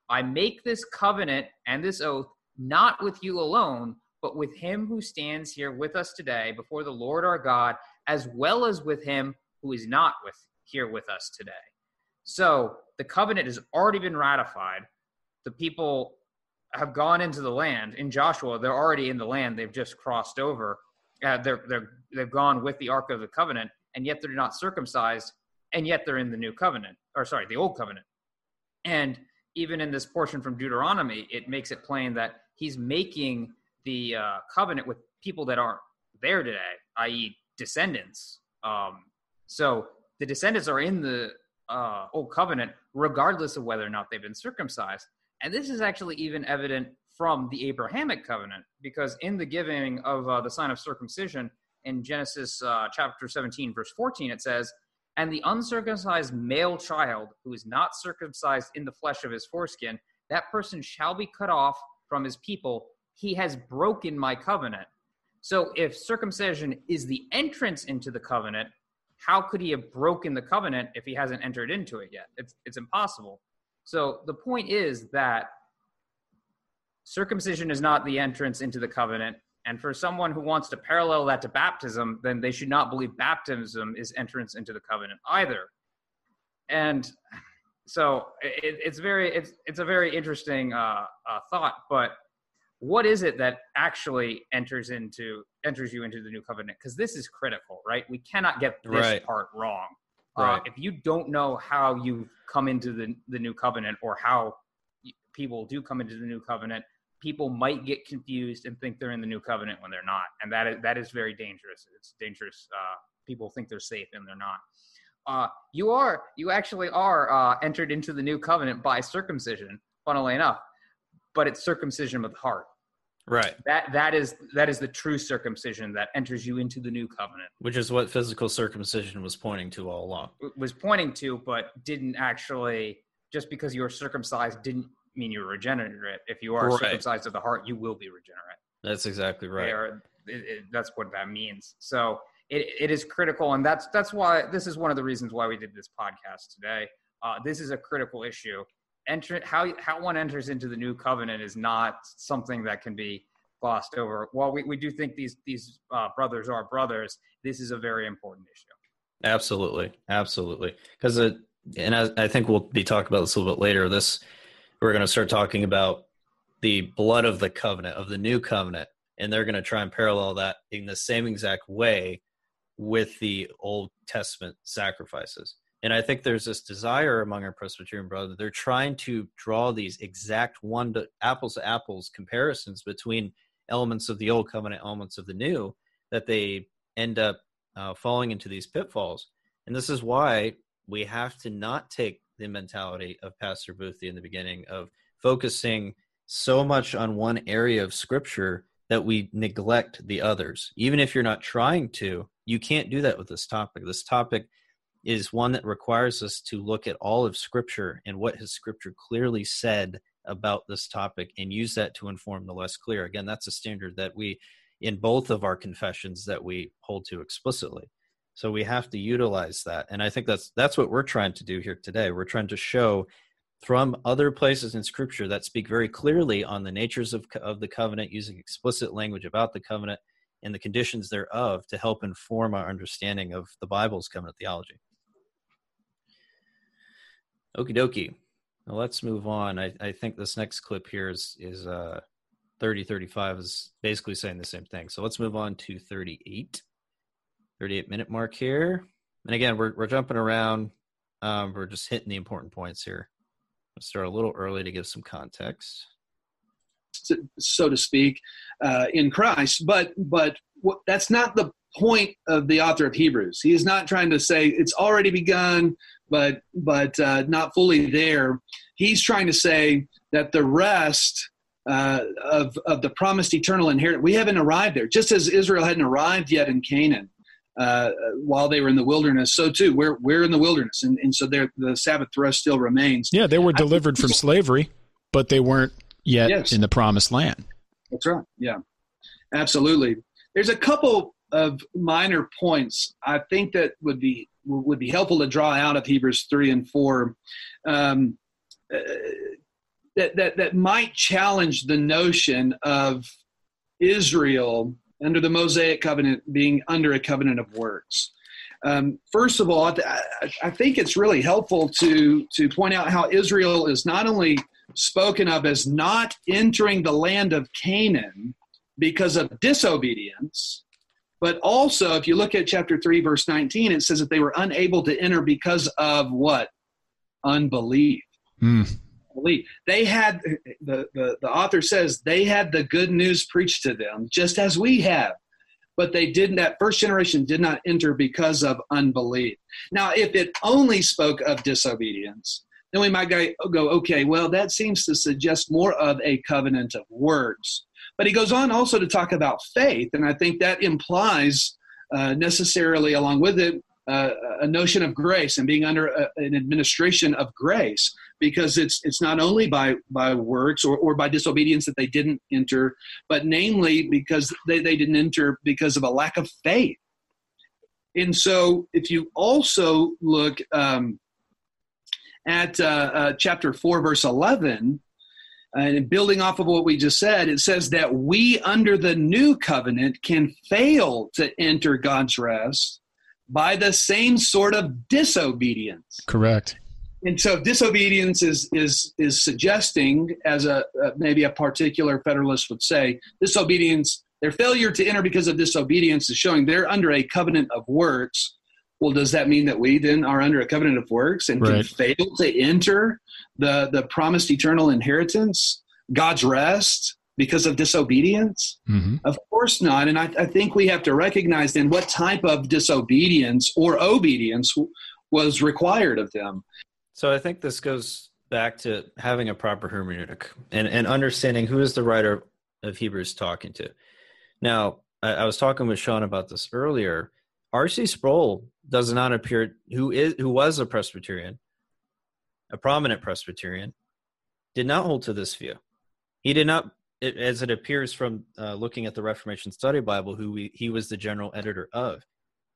I make this covenant and this oath not with you alone, but with him who stands here with us today before the Lord our God, as well as with him who is not with here with us today. So the covenant has already been ratified. The people have gone into the land. In Joshua, they're already in the land. They've just crossed over. Uh, they're, they're, they've gone with the Ark of the Covenant, and yet they're not circumcised, and yet they're in the new covenant, or sorry, the old covenant. And even in this portion from Deuteronomy, it makes it plain that he's making the uh, covenant with people that aren't there today, i.e., descendants. Um, so the descendants are in the uh, old covenant, regardless of whether or not they've been circumcised. And this is actually even evident from the Abrahamic covenant, because in the giving of uh, the sign of circumcision in Genesis uh, chapter 17, verse 14, it says, And the uncircumcised male child who is not circumcised in the flesh of his foreskin, that person shall be cut off from his people. He has broken my covenant. So if circumcision is the entrance into the covenant, how could he have broken the covenant if he hasn't entered into it yet? It's, it's impossible. So the point is that circumcision is not the entrance into the covenant. And for someone who wants to parallel that to baptism, then they should not believe baptism is entrance into the covenant either. And so it, it's very it's it's a very interesting uh, uh, thought. But what is it that actually enters into enters you into the new covenant because this is critical right we cannot get this right. part wrong right. Uh, if you don't know how you come into the, the new covenant or how people do come into the new covenant people might get confused and think they're in the new covenant when they're not and that is that is very dangerous it's dangerous uh, people think they're safe and they're not uh, you are you actually are uh, entered into the new covenant by circumcision funnily enough but it's circumcision of the heart. Right. That that is that is the true circumcision that enters you into the new covenant. Which is what physical circumcision was pointing to all along. was pointing to, but didn't actually just because you were circumcised didn't mean you were regenerate. If you are right. circumcised of the heart, you will be regenerate. That's exactly right. Are, it, it, that's what that means. So it, it is critical, and that's that's why this is one of the reasons why we did this podcast today. Uh, this is a critical issue enter how how one enters into the new covenant is not something that can be glossed over. While we, we do think these these uh, brothers are brothers, this is a very important issue. Absolutely, absolutely, because and I, I think we'll be talking about this a little bit later. This we're going to start talking about the blood of the covenant of the new covenant, and they're going to try and parallel that in the same exact way with the Old Testament sacrifices. And I think there's this desire among our Presbyterian brothers. They're trying to draw these exact one to apples to apples comparisons between elements of the old covenant, elements of the new, that they end up uh, falling into these pitfalls. And this is why we have to not take the mentality of Pastor Boothie in the beginning of focusing so much on one area of scripture that we neglect the others. Even if you're not trying to, you can't do that with this topic. This topic is one that requires us to look at all of Scripture and what has Scripture clearly said about this topic and use that to inform the less clear. Again, that's a standard that we, in both of our confessions, that we hold to explicitly. So we have to utilize that, and I think that's that's what we're trying to do here today. We're trying to show from other places in Scripture that speak very clearly on the natures of of the covenant, using explicit language about the covenant and the conditions thereof to help inform our understanding of the Bible's covenant theology. Okie dokie. Well, let's move on. I, I think this next clip here is is uh 30 35 is basically saying the same thing. So let's move on to 38. 38 minute mark here. And again, we're we're jumping around. Um, we're just hitting the important points here. Let's start a little early to give some context, so to speak, uh, in Christ. But but what, that's not the point of the author of Hebrews. He is not trying to say it's already begun but but uh, not fully there. He's trying to say that the rest uh, of, of the promised eternal inheritance. We haven't arrived there. Just as Israel hadn't arrived yet in Canaan uh, while they were in the wilderness, so too we're we're in the wilderness, and, and so there the Sabbath rest still remains. Yeah, they were delivered from slavery, but they weren't yet yes. in the promised land. That's right. Yeah, absolutely. There's a couple of minor points I think that would be would be helpful to draw out of Hebrews three and four. Um, uh, that, that, that might challenge the notion of Israel under the Mosaic covenant being under a covenant of works. Um, first of all, I, I, think it's really helpful to, to point out how Israel is not only spoken of as not entering the land of Canaan because of disobedience, but also if you look at chapter 3, verse 19, it says that they were unable to enter because of what? Unbelief. Mm believe. They had the, the, the author says they had the good news preached to them, just as we have. But they didn't, that first generation did not enter because of unbelief. Now, if it only spoke of disobedience, then we might go, okay, well, that seems to suggest more of a covenant of works. But he goes on also to talk about faith, and I think that implies uh, necessarily along with it uh, a notion of grace and being under a, an administration of grace because it's it's not only by by works or, or by disobedience that they didn't enter but namely because they, they didn't enter because of a lack of faith. And so if you also look um, at uh, uh, chapter 4 verse 11 and building off of what we just said, it says that we under the new covenant can fail to enter God's rest by the same sort of disobedience. Correct. And so disobedience is is is suggesting, as a uh, maybe a particular Federalist would say, disobedience. Their failure to enter because of disobedience is showing they're under a covenant of works. Well, does that mean that we then are under a covenant of works and right. can fail to enter the the promised eternal inheritance, God's rest? because of disobedience? Mm-hmm. Of course not. And I, I, think we have to recognize then what type of disobedience or obedience was required of them. So I think this goes back to having a proper hermeneutic and, and understanding who is the writer of Hebrews talking to. Now, I, I was talking with Sean about this earlier. R.C. Sproul does not appear who is who was a Presbyterian, a prominent Presbyterian, did not hold to this view. He did not as it appears from uh, looking at the Reformation Study Bible, who we, he was the general editor of.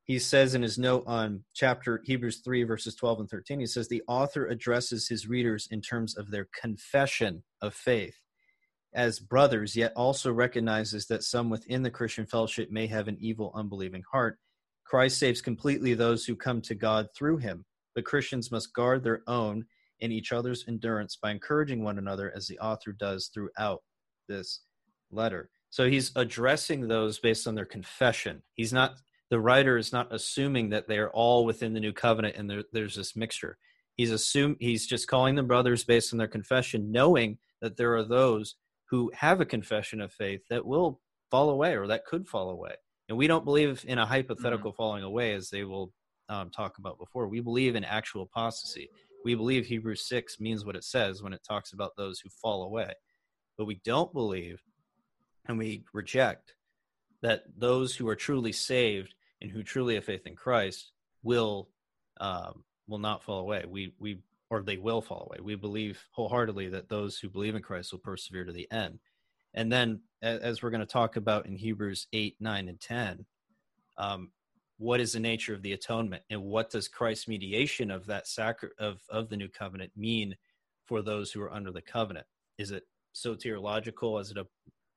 He says in his note on chapter Hebrews 3, verses 12 and 13, he says, The author addresses his readers in terms of their confession of faith as brothers, yet also recognizes that some within the Christian fellowship may have an evil, unbelieving heart. Christ saves completely those who come to God through him, but Christians must guard their own and each other's endurance by encouraging one another as the author does throughout this letter. So he's addressing those based on their confession. He's not the writer is not assuming that they are all within the new covenant and there, there's this mixture. He's assume he's just calling them brothers based on their confession, knowing that there are those who have a confession of faith that will fall away or that could fall away. And we don't believe in a hypothetical mm-hmm. falling away, as they will um, talk about before. We believe in actual apostasy. We believe Hebrews 6 means what it says when it talks about those who fall away. But we don't believe and we reject that those who are truly saved and who truly have faith in Christ will um, will not fall away. We we or they will fall away. We believe wholeheartedly that those who believe in Christ will persevere to the end. And then, as we're going to talk about in Hebrews 8, 9, and 10, um, what is the nature of the atonement and what does Christ's mediation of that sacri- of, of the new covenant mean for those who are under the covenant? Is it soteriological as it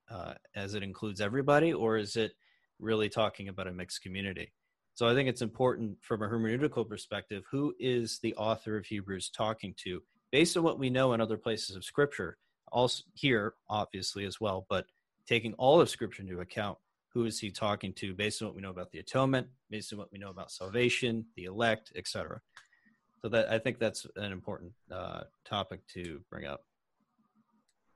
uh, as it includes everybody, or is it really talking about a mixed community? So I think it's important from a hermeneutical perspective. Who is the author of Hebrews talking to, based on what we know in other places of Scripture? Also here, obviously as well, but taking all of Scripture into account, who is he talking to based on what we know about the atonement, based on what we know about salvation, the elect, etc. So that I think that's an important uh, topic to bring up.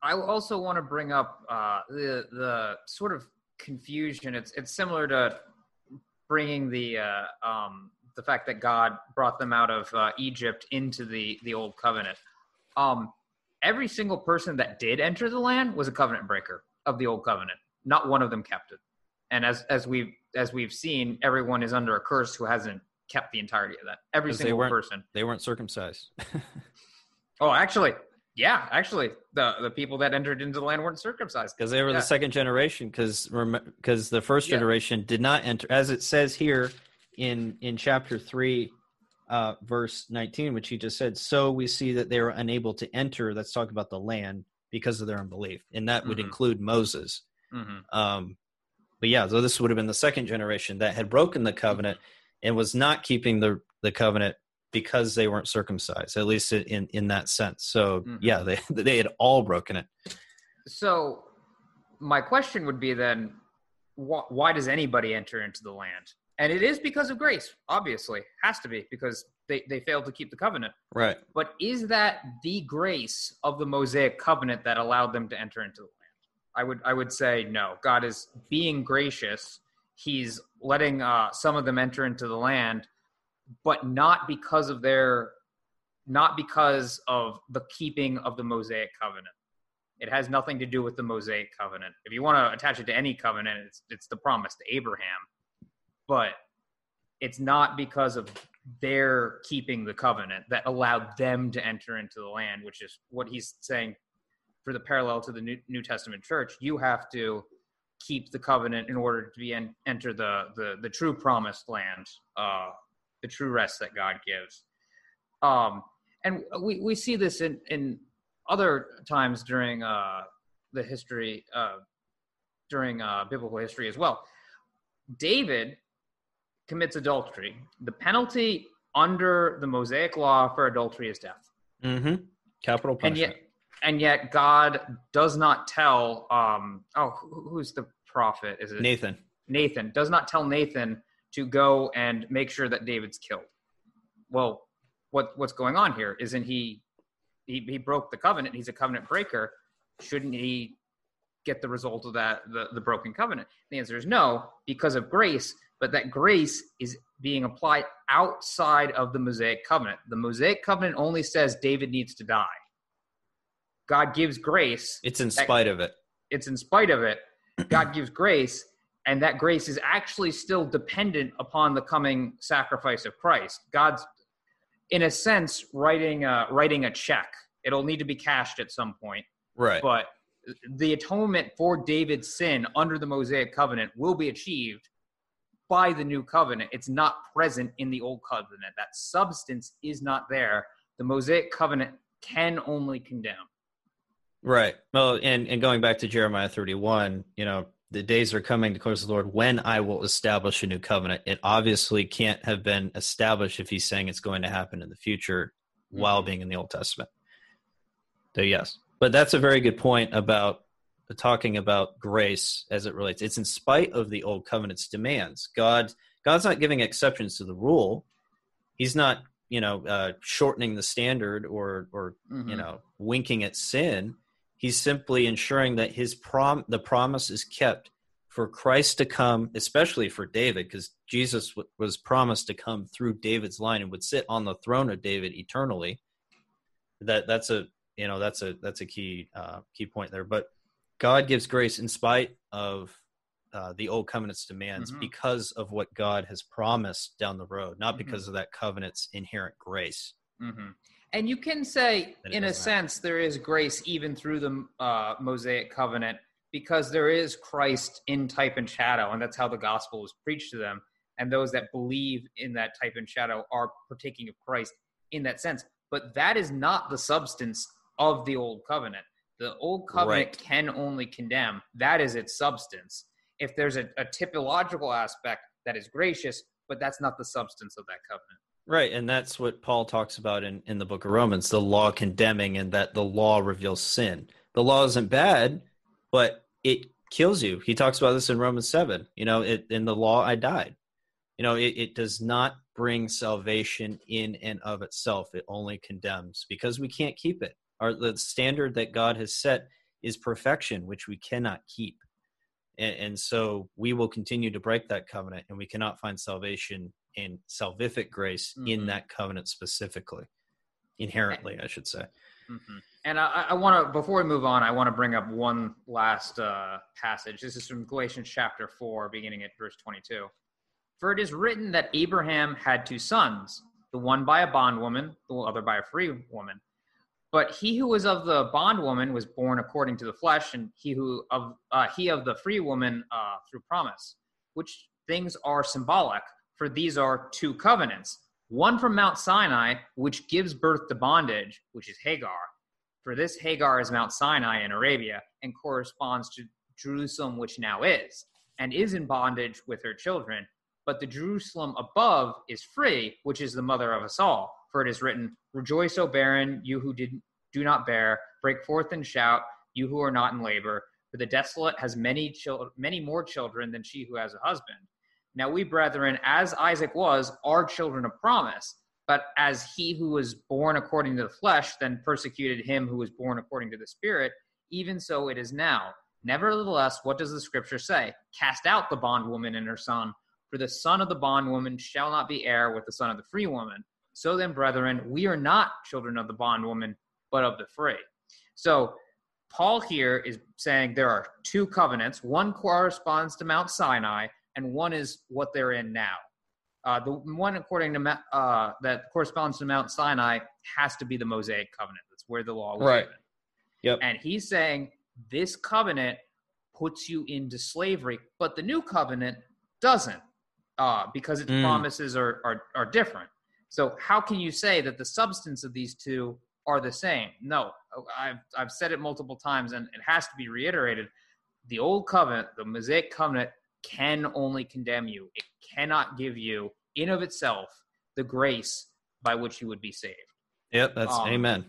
I also want to bring up uh, the the sort of confusion. It's it's similar to bringing the uh, um, the fact that God brought them out of uh, Egypt into the the old covenant. Um, every single person that did enter the land was a covenant breaker of the old covenant. Not one of them kept it. And as as we've as we've seen, everyone is under a curse who hasn't kept the entirety of that. Every single they person. They weren't circumcised. oh, actually, yeah, actually, the the people that entered into the land weren't circumcised because they were yeah. the second generation. Because because the first generation yeah. did not enter, as it says here in in chapter three, uh, verse nineteen, which he just said. So we see that they were unable to enter. Let's talk about the land because of their unbelief, and that would mm-hmm. include Moses. Mm-hmm. Um, but yeah, so this would have been the second generation that had broken the covenant and was not keeping the the covenant because they weren't circumcised at least in in that sense. So mm-hmm. yeah they they had all broken it. So my question would be then wh- why does anybody enter into the land? And it is because of grace obviously. Has to be because they, they failed to keep the covenant. Right. But is that the grace of the mosaic covenant that allowed them to enter into the land i would i would say no god is being gracious he's letting uh, some of them enter into the land but not because of their not because of the keeping of the Mosaic covenant. It has nothing to do with the Mosaic covenant. If you want to attach it to any covenant, it's it's the promise to Abraham. But it's not because of their keeping the covenant that allowed them to enter into the land, which is what he's saying for the parallel to the New, New Testament church. You have to keep the covenant in order to be en- enter the, the the true promised land uh, the true rest that God gives. Um, and we, we see this in, in other times during uh, the history, uh, during uh, biblical history as well. David commits adultery. The penalty under the Mosaic law for adultery is death. Mm-hmm. Capital punishment. And yet, and yet God does not tell. Um, oh, who's the prophet? Is it Nathan? Nathan does not tell Nathan to go and make sure that David's killed. Well, what what's going on here? Isn't he he, he broke the covenant? He's a covenant breaker. Shouldn't he get the result of that the, the broken covenant? The answer is no, because of grace, but that grace is being applied outside of the Mosaic covenant. The Mosaic covenant only says David needs to die. God gives grace. It's in spite of it. It's in spite of it. God gives grace and that grace is actually still dependent upon the coming sacrifice of Christ. God's, in a sense, writing a, writing a check. It'll need to be cashed at some point. Right. But the atonement for David's sin under the Mosaic covenant will be achieved by the new covenant. It's not present in the old covenant. That substance is not there. The Mosaic covenant can only condemn. Right. Well, and and going back to Jeremiah 31, you know, the days are coming, declares the Lord, when I will establish a new covenant. It obviously can't have been established if he's saying it's going to happen in the future mm-hmm. while being in the Old Testament. So, yes. But that's a very good point about talking about grace as it relates. It's in spite of the Old Covenant's demands. God, God's not giving exceptions to the rule. He's not, you know, uh, shortening the standard or, or mm-hmm. you know, winking at sin He's simply ensuring that his prom the promise is kept for Christ to come, especially for David, because Jesus w- was promised to come through David's line and would sit on the throne of David eternally. That that's a you know that's a that's a key uh, key point there. But God gives grace in spite of uh, the old covenant's demands mm-hmm. because of what God has promised down the road, not mm-hmm. because of that covenant's inherent grace. Mm-hmm. And you can say, in a sense, there is grace even through the uh, Mosaic covenant because there is Christ in type and shadow, and that's how the gospel was preached to them. And those that believe in that type and shadow are partaking of Christ in that sense. But that is not the substance of the old covenant. The old covenant right. can only condemn. That is its substance. If there's a, a typological aspect that is gracious, but that's not the substance of that covenant. Right, and that's what Paul talks about in, in the book of Romans, the law condemning and that the law reveals sin. The law isn't bad, but it kills you. He talks about this in Romans 7. You know, it, in the law I died. You know, it, it does not bring salvation in and of itself. It only condemns because we can't keep it. Our the standard that God has set is perfection, which we cannot keep. And, and so we will continue to break that covenant and we cannot find salvation and salvific grace mm-hmm. in that covenant specifically. inherently, I should say. Mm-hmm. And I, I want to, before we move on, I want to bring up one last uh, passage. This is from Galatians chapter 4, beginning at verse 22. For it is written that Abraham had two sons, the one by a bondwoman, the other by a free woman. But he who was of the bondwoman was born according to the flesh, and he who of uh, he of the free woman uh, through promise. Which things are symbolic, for these are two covenants: one from Mount Sinai, which gives birth to bondage, which is Hagar. For this Hagar is Mount Sinai in Arabia, and corresponds to Jerusalem, which now is, and is in bondage with her children but the Jerusalem above is free, which is the mother of us all. For it is written, Rejoice, O barren, you who did, do not bear, break forth and shout, you who are not in labor. For the desolate has many, chil- many more children than she who has a husband. Now we, brethren, as Isaac was, are children of promise. But as he who was born according to the flesh then persecuted him who was born according to the Spirit, even so it is now. Nevertheless, what does the scripture say? Cast out the bondwoman and her son for the son of the bondwoman shall not be heir with the son of the free woman. So then, brethren, we are not children of the bondwoman, but of the free. So Paul here is saying there are two covenants. One corresponds to Mount Sinai, and one is what they're in now. Uh, the one according to uh, that corresponds to Mount Sinai has to be the Mosaic covenant. That's where the law was right. given. Yep. And he's saying this covenant puts you into slavery, but the new covenant doesn't uh, because its mm. promises are, are, are different. So how can you say that the substance of these two are the same? No, I've, I've said it multiple times and it has to be reiterated. The old covenant, the Mosaic covenant, can only condemn you. It cannot give you, in of itself, the grace by which you would be saved. Yep, that's um, amen.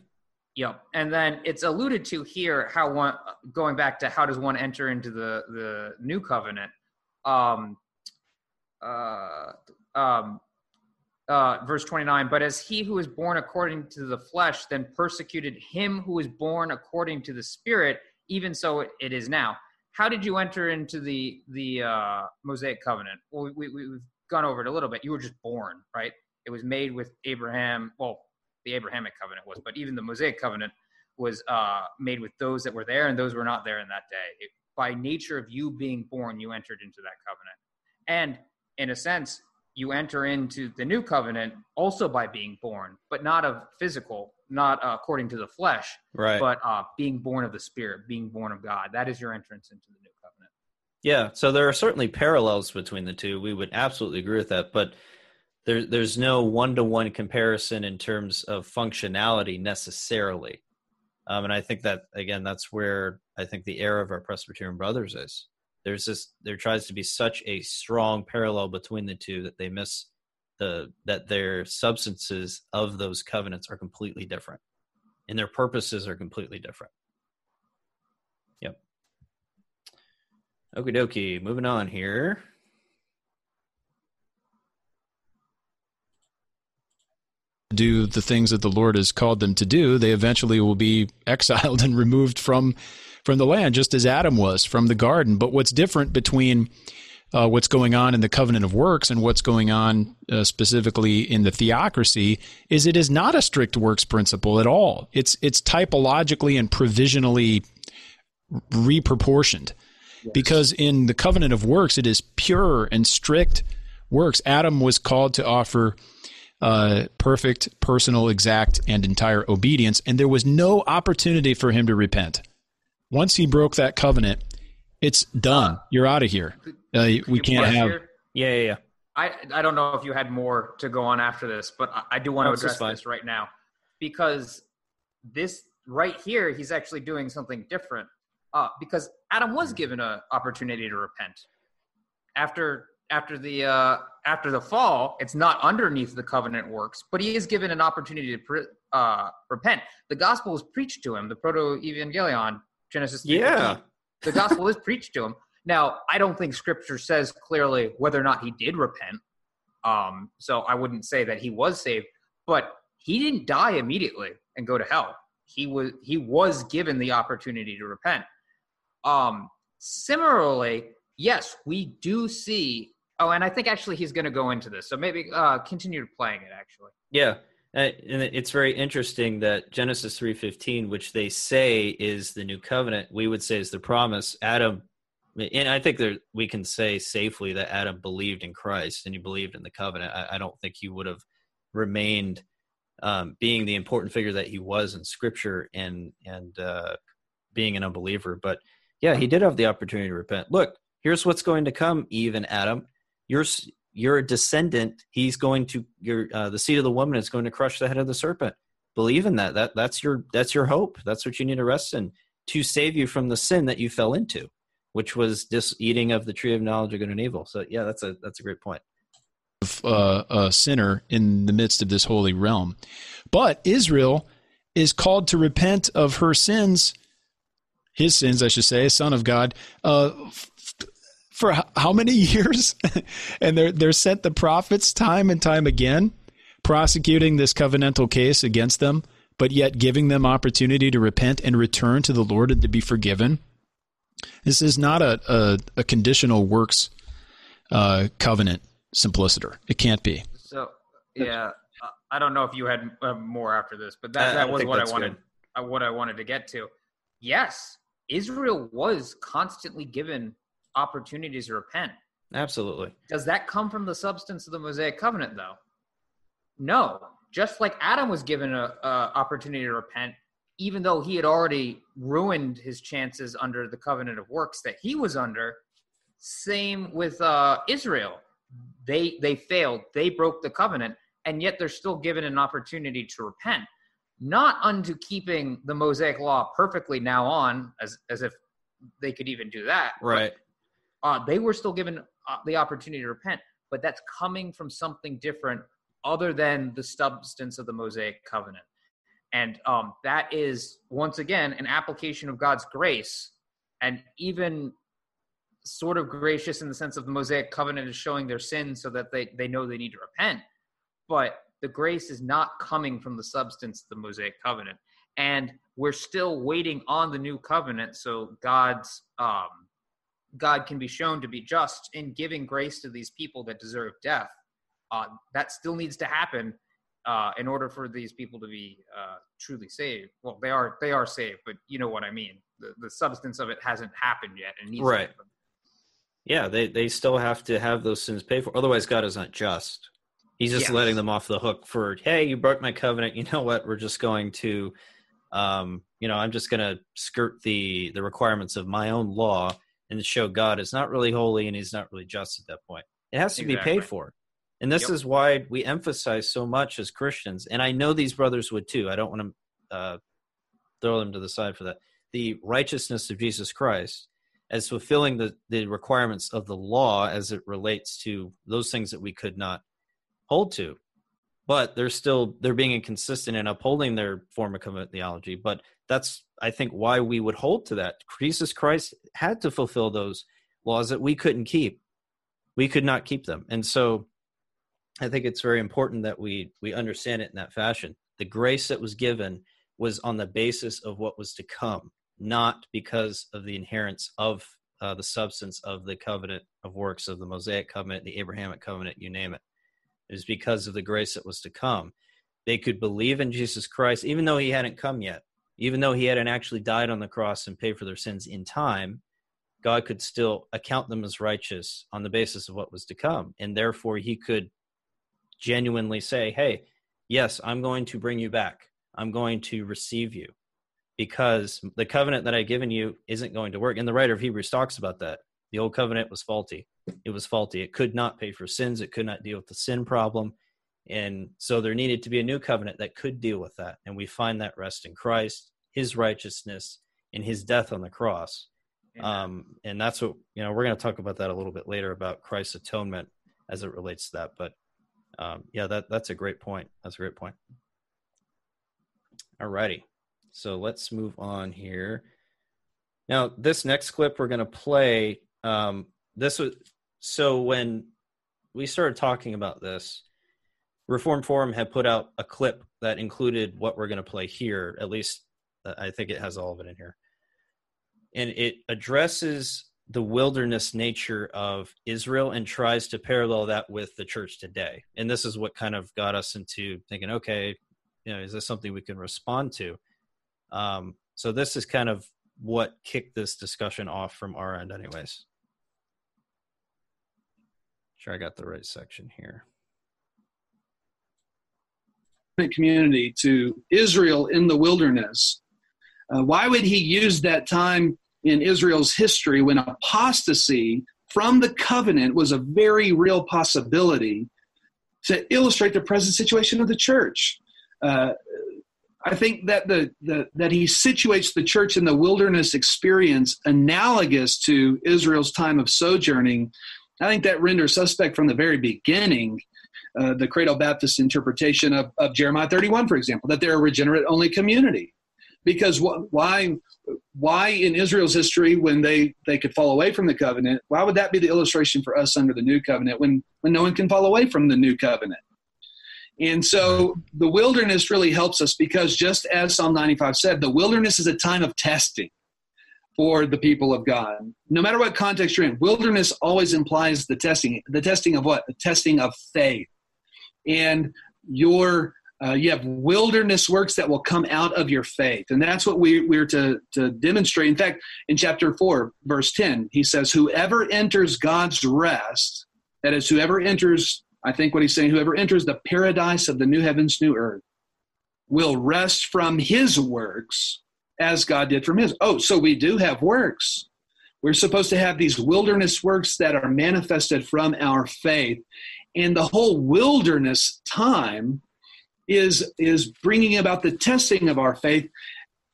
Yep, and then it's alluded to here how one going back to how does one enter into the the new covenant. Um, uh, um, uh, verse 29 but as he who is born according to the flesh then persecuted him who is born according to the spirit even so it, it is now how did you enter into the the uh, mosaic covenant? Well we, we, we've gone over it a little bit. You were just born right? It was made with abraham well the abrahamic covenant was but even the mosaic covenant was uh, made with those that were there and those were not there in that day. It, by nature of you being born you entered into that covenant. And in a sense, you enter into the new covenant also by being born, but not of physical, not uh, according to the flesh, right? But uh, being born of the Spirit, being born of God. That is your entrance into the new covenant. Yeah. So there are certainly parallels between the two. We would absolutely agree with that, but there, there's no one-to-one comparison in terms of functionality necessarily. Um, and I think that again, that's where I think the error of our Presbyterian brothers is there's this there tries to be such a strong parallel between the two that they miss the that their substances of those covenants are completely different. And their purposes are completely different. Yep. Okie dokie moving on here. Do the things that the Lord has called them to do, they eventually will be exiled and removed from from the land, just as Adam was from the garden. But what's different between uh, what's going on in the covenant of works and what's going on uh, specifically in the theocracy is it is not a strict works principle at all. It's it's typologically and provisionally reproportioned. Yes. Because in the covenant of works, it is pure and strict works. Adam was called to offer uh, perfect, personal, exact, and entire obedience, and there was no opportunity for him to repent. Once he broke that covenant, it's done. You're out of here. Uh, we can't have. Yeah, yeah, yeah. I I don't know if you had more to go on after this, but I, I do want to address this right now because this right here, he's actually doing something different. Uh, because Adam was given an opportunity to repent after after the uh, after the fall. It's not underneath the covenant works, but he is given an opportunity to pre- uh, repent. The gospel is preached to him, the protoevangelium, Genesis. 3, yeah, the gospel is preached to him. Now, I don't think Scripture says clearly whether or not he did repent. Um, so I wouldn't say that he was saved, but he didn't die immediately and go to hell. He was he was given the opportunity to repent. Um, similarly, yes, we do see. Oh, and I think actually he's going to go into this. So maybe uh, continue playing it. Actually. Yeah, Uh, and it's very interesting that Genesis 3:15 which they say is the new covenant we would say is the promise Adam and I think that we can say safely that Adam believed in Christ and he believed in the covenant. I, I don't think he would have remained um, being the important figure that he was in scripture and and uh, being an unbeliever. But yeah he did have the opportunity to repent. Look here's what's going to come Eve and Adam. You're your descendant. He's going to your uh, the seed of the woman is going to crush the head of the serpent. Believe in that. That that's your that's your hope. That's what you need to rest in to save you from the sin that you fell into which was this eating of the tree of knowledge of good and evil so yeah that's a that's a great point uh, a sinner in the midst of this holy realm but israel is called to repent of her sins his sins i should say son of god uh, for how many years? and they're they're sent the prophets time and time again, prosecuting this covenantal case against them, but yet giving them opportunity to repent and return to the Lord and to be forgiven. This is not a a, a conditional works uh, covenant simpliciter. It can't be. So yeah, I don't know if you had uh, more after this, but that, that was what I wanted. Uh, what I wanted to get to. Yes, Israel was constantly given opportunities to repent. Absolutely. Does that come from the substance of the Mosaic covenant, though? No. Just like Adam was given an opportunity to repent, even though he had already ruined his chances under the covenant of works that he was under, same with uh, Israel. They they failed. They broke the covenant, and yet they're still given an opportunity to repent, not unto keeping the Mosaic law perfectly now on, as as if they could even do that. Right uh, they were still given uh, the opportunity to repent, but that's coming from something different other than the substance of the Mosaic covenant. And um, that is, once again, an application of God's grace and even sort of gracious in the sense of the Mosaic covenant is showing their sins so that they, they know they need to repent. But the grace is not coming from the substance of the Mosaic covenant. And we're still waiting on the new covenant. So God's um, God can be shown to be just in giving grace to these people that deserve death. Uh, that still needs to happen uh, in order for these people to be uh, truly saved. Well, they are they are saved, but you know what I mean. The, the substance of it hasn't happened yet, and needs right. Yeah, they they still have to have those sins paid for. Otherwise, God is not just. He's just yes. letting them off the hook for, hey, you broke my covenant. You know what? We're just going to, um, you know, I'm just going to skirt the the requirements of my own law and show God is not really holy and he's not really just at that point. It has to exactly. be paid for. And this yep. is why we emphasize so much as Christians. And I know these brothers would too. I don't want to uh, throw them to the side for that. The righteousness of Jesus Christ as fulfilling the, the requirements of the law as it relates to those things that we could not hold to. But they're still they're being inconsistent in upholding their form of covenant theology. But that's I think why we would hold to that. Jesus Christ had to fulfill those laws that we couldn't keep. We could not keep them. And so I think it's very important that we we understand it in that fashion. The grace that was given was on the basis of what was to come, not because of the inherence of uh, the substance of the covenant of works of the Mosaic covenant, the Abrahamic covenant, you name it. It was because of the grace that was to come. They could believe in Jesus Christ, even though he hadn't come yet even though he hadn't actually died on the cross and paid for their sins in time, God could still account them as righteous on the basis of what was to come. And therefore, he could genuinely say, Hey, yes, I'm going to bring you back. I'm going to receive you because the covenant that I've given you isn't going to work. And the writer of Hebrews talks about that. The old covenant was faulty. It was faulty. It could not pay for sins. It could not deal with the sin problem. And so there needed to be a new covenant that could deal with that. And we find that rest in Christ, his righteousness, and his death on the cross. Um, and that's what, you know, we're going to talk about that a little bit later about Christ's atonement as it relates to that. But um, yeah, that, that's a great point. That's a great point. All righty. So let's move on here. Now, this next clip we're going to play, um, this was so when we started talking about this, Reformed Forum had put out a clip that included what we're going to play here. At least uh, I think it has all of it in here. And it addresses the wilderness nature of Israel and tries to parallel that with the church today. And this is what kind of got us into thinking, okay, you know, is this something we can respond to? Um, so this is kind of what kicked this discussion off from our end, anyways. Sure, I got the right section here. Community to Israel in the wilderness. Uh, why would he use that time in Israel's history when apostasy from the covenant was a very real possibility to illustrate the present situation of the church? Uh, I think that the, the that he situates the church in the wilderness experience analogous to Israel's time of sojourning. I think that renders suspect from the very beginning uh, the Credo Baptist interpretation of, of Jeremiah 31, for example, that they're a regenerate only community. Because wh- why why in Israel's history when they they could fall away from the covenant, why would that be the illustration for us under the new covenant when when no one can fall away from the new covenant? And so the wilderness really helps us because just as Psalm 95 said, the wilderness is a time of testing for the people of God. No matter what context you're in, wilderness always implies the testing. The testing of what? The testing of faith. And your uh, you have wilderness works that will come out of your faith. And that's what we, we're to, to demonstrate. In fact, in chapter 4, verse 10, he says, Whoever enters God's rest, that is, whoever enters I think what he's saying, whoever enters the paradise of the new heavens, new earth, will rest from his works as God did from his. Oh, so we do have works. We're supposed to have these wilderness works that are manifested from our faith. And the whole wilderness time is, is bringing about the testing of our faith.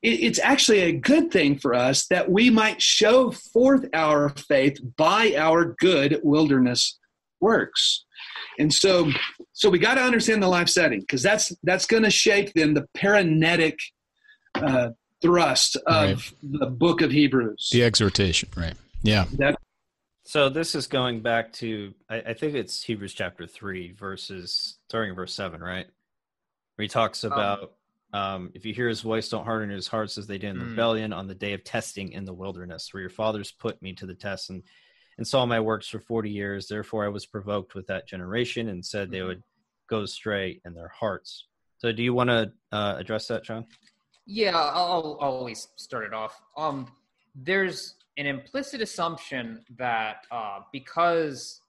It's actually a good thing for us that we might show forth our faith by our good wilderness works. And so, so we got to understand the life setting because that's that's going to shape then the paraenetic uh, thrust of right. the book of Hebrews. The exhortation, right? Yeah. That, so this is going back to I, I, think it's Hebrews chapter three, verses starting in verse seven, right? Where he talks um, about um, um, if you hear his voice, don't harden his hearts as they did in the mm. rebellion on the day of testing in the wilderness, where your fathers put me to the test and and saw my works for 40 years. Therefore, I was provoked with that generation and said they mm-hmm. would go astray in their hearts. So, do you want to uh, address that, John? Yeah, I'll, I'll always start it off. Um, there's an implicit assumption that uh, because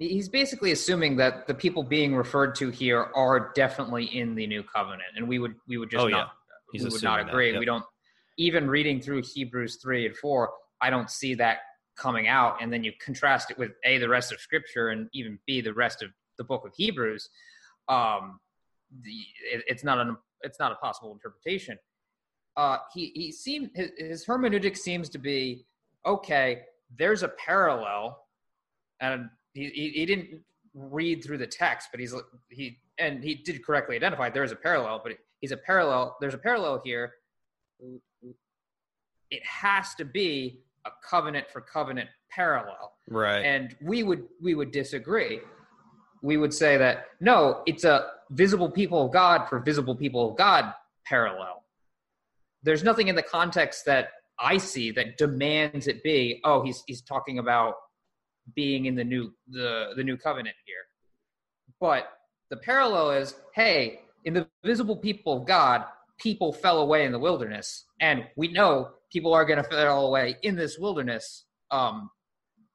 he's basically assuming that the people being referred to here are definitely in the new covenant, and we would we would just oh, not yeah. we would not agree. Yep. We don't even reading through Hebrews three and four. I don't see that coming out and then you contrast it with a the rest of scripture and even b the rest of the book of hebrews um the, it, it's not an it's not a possible interpretation uh he he seemed his, his hermeneutic seems to be okay there's a parallel and he, he, he didn't read through the text but he's he and he did correctly identify there is a parallel but he's a parallel there's a parallel here it has to be a covenant for covenant parallel. Right. And we would we would disagree. We would say that no, it's a visible people of God for visible people of God parallel. There's nothing in the context that I see that demands it be, oh, he's he's talking about being in the new the the new covenant here. But the parallel is, hey, in the visible people of God, people fell away in the wilderness, and we know people are going to fall away in this wilderness um,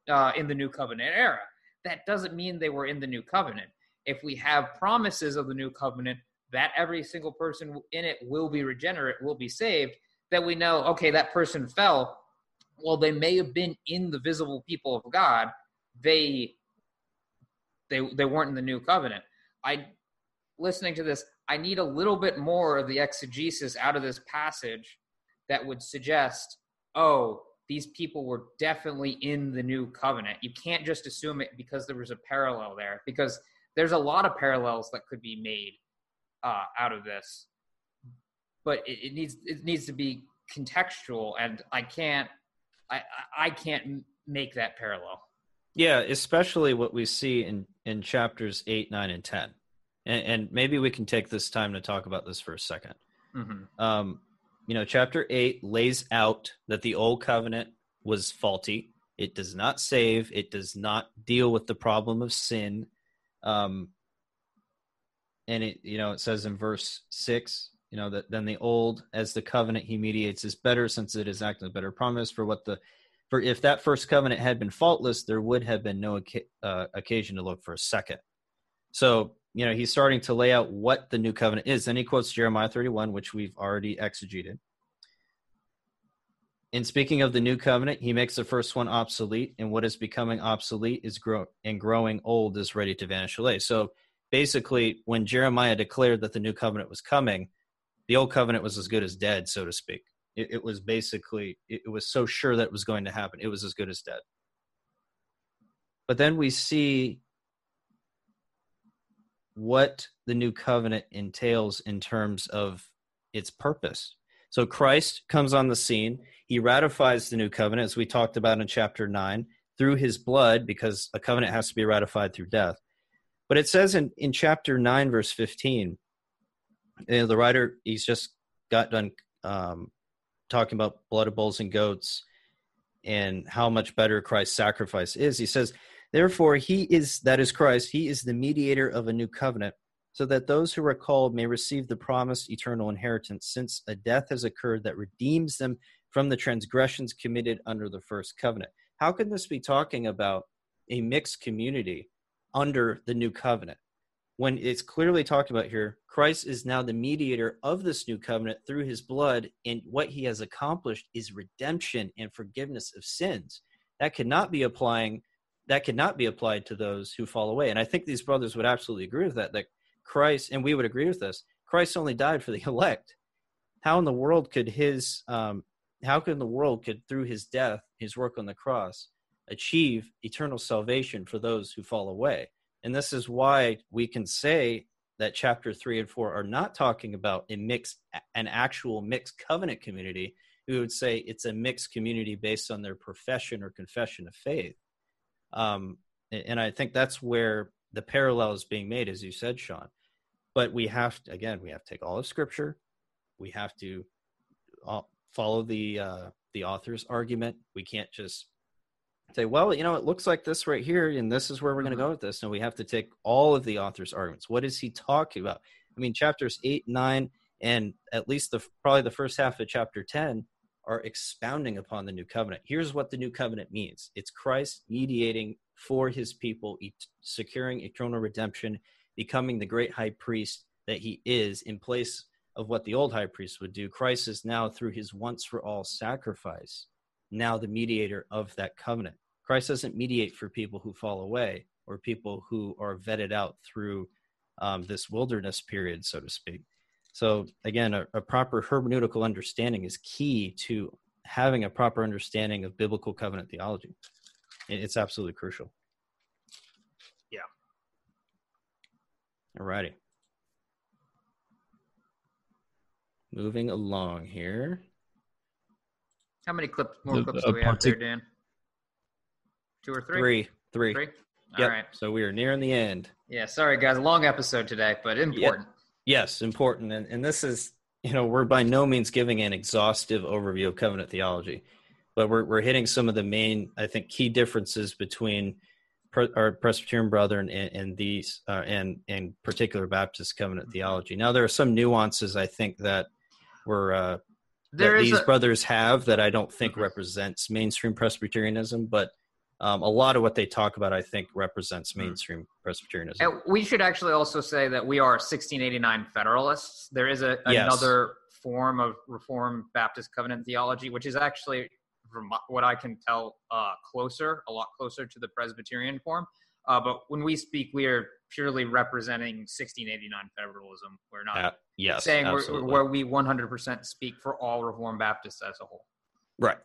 uh, in the new covenant era. That doesn't mean they were in the new covenant. If we have promises of the new covenant that every single person in it will be regenerate, will be saved, that we know, okay, that person fell. Well, they may have been in the visible people of God. They they they weren't in the new covenant. I listening to this, I need a little bit more of the exegesis out of this passage that would suggest, oh, these people were definitely in the new covenant. You can't just assume it because there was a parallel there, because there's a lot of parallels that could be made uh, out of this. But it, it, needs it needs to be contextual, and I can't I I can't make that parallel. Yeah, especially what we see in in chapters eight, nine, and ten, and, and maybe we can take this time to talk about this for a 2nd mm-hmm. um, you know, chapter 8 lays out that the old covenant was faulty. It does not save, it does not deal with the problem of sin. Um, and it you know it says in verse six, you know that then the old as the covenant he mediates is better since it is acting a better promise for what the for if that first covenant had been faultless, there would have been no uh, occasion to look for a second. So you know he's starting to lay out what the new covenant is. Then he quotes Jeremiah 31, which we've already exegeted. In speaking of the new covenant, he makes the first one obsolete, and what is becoming obsolete is grow and growing old is ready to vanish away. So basically, when Jeremiah declared that the new covenant was coming, the old covenant was as good as dead, so to speak. It, it was basically it, it was so sure that it was going to happen; it was as good as dead. But then we see what the new covenant entails in terms of its purpose. So Christ comes on the scene. He ratifies the new covenant, as we talked about in chapter 9, through his blood, because a covenant has to be ratified through death. But it says in, in chapter 9, verse 15, you know, the writer, he's just got done um, talking about blood of bulls and goats and how much better Christ's sacrifice is. He says, Therefore, he is, that is Christ, he is the mediator of a new covenant so that those who are called may receive the promised eternal inheritance, since a death has occurred that redeems them from the transgressions committed under the first covenant. How can this be talking about a mixed community under the new covenant? When it's clearly talked about here, Christ is now the mediator of this new covenant through his blood, and what he has accomplished is redemption and forgiveness of sins. That cannot be applying that cannot be applied to those who fall away. And I think these brothers would absolutely agree with that, that Christ, and we would agree with this, Christ only died for the elect. How in the world could his, um, how could the world could through his death, his work on the cross, achieve eternal salvation for those who fall away? And this is why we can say that chapter three and four are not talking about a mixed, an actual mixed covenant community. We would say it's a mixed community based on their profession or confession of faith. Um, and I think that's where the parallel is being made, as you said, Sean. But we have to, again, we have to take all of Scripture. We have to uh, follow the uh, the author's argument. We can't just say, well, you know, it looks like this right here, and this is where we're going to mm-hmm. go with this. And we have to take all of the author's arguments. What is he talking about? I mean, chapters eight, nine, and at least the probably the first half of chapter ten are expounding upon the new covenant. Here's what the new covenant means it's Christ mediating for his people, securing eternal redemption, becoming the great high priest that he is in place of what the old high priest would do. Christ is now, through his once for all sacrifice, now the mediator of that covenant. Christ doesn't mediate for people who fall away or people who are vetted out through um, this wilderness period, so to speak. So, again, a, a proper hermeneutical understanding is key to having a proper understanding of biblical covenant theology. It's absolutely crucial. Yeah. All righty. Moving along here. How many clips? More clips do we have there, Dan? Two or three? Three. Three. Three. All yep. right. So we are nearing the end. Yeah. Sorry, guys. Long episode today, but important. Yes, important. And and this is you know we're by no means giving an exhaustive overview of covenant theology but we're we're hitting some of the main I think key differences between our Presbyterian brethren and, and these uh, and and particular Baptist covenant theology. Now there are some nuances I think that were uh, that these a, brothers have that I don't think mm-hmm. represents mainstream Presbyterianism, but um, a lot of what they talk about, I think, represents mm-hmm. mainstream Presbyterianism. And we should actually also say that we are 1689 Federalists. There is a, yes. another form of Reformed Baptist covenant theology, which is actually from what I can tell, uh, closer, a lot closer to the Presbyterian form. Uh, but when we speak, we are purely representing 1689 federalism. We're not uh, yes, saying we're, where we 100% speak for all Reformed Baptists as a whole. Right.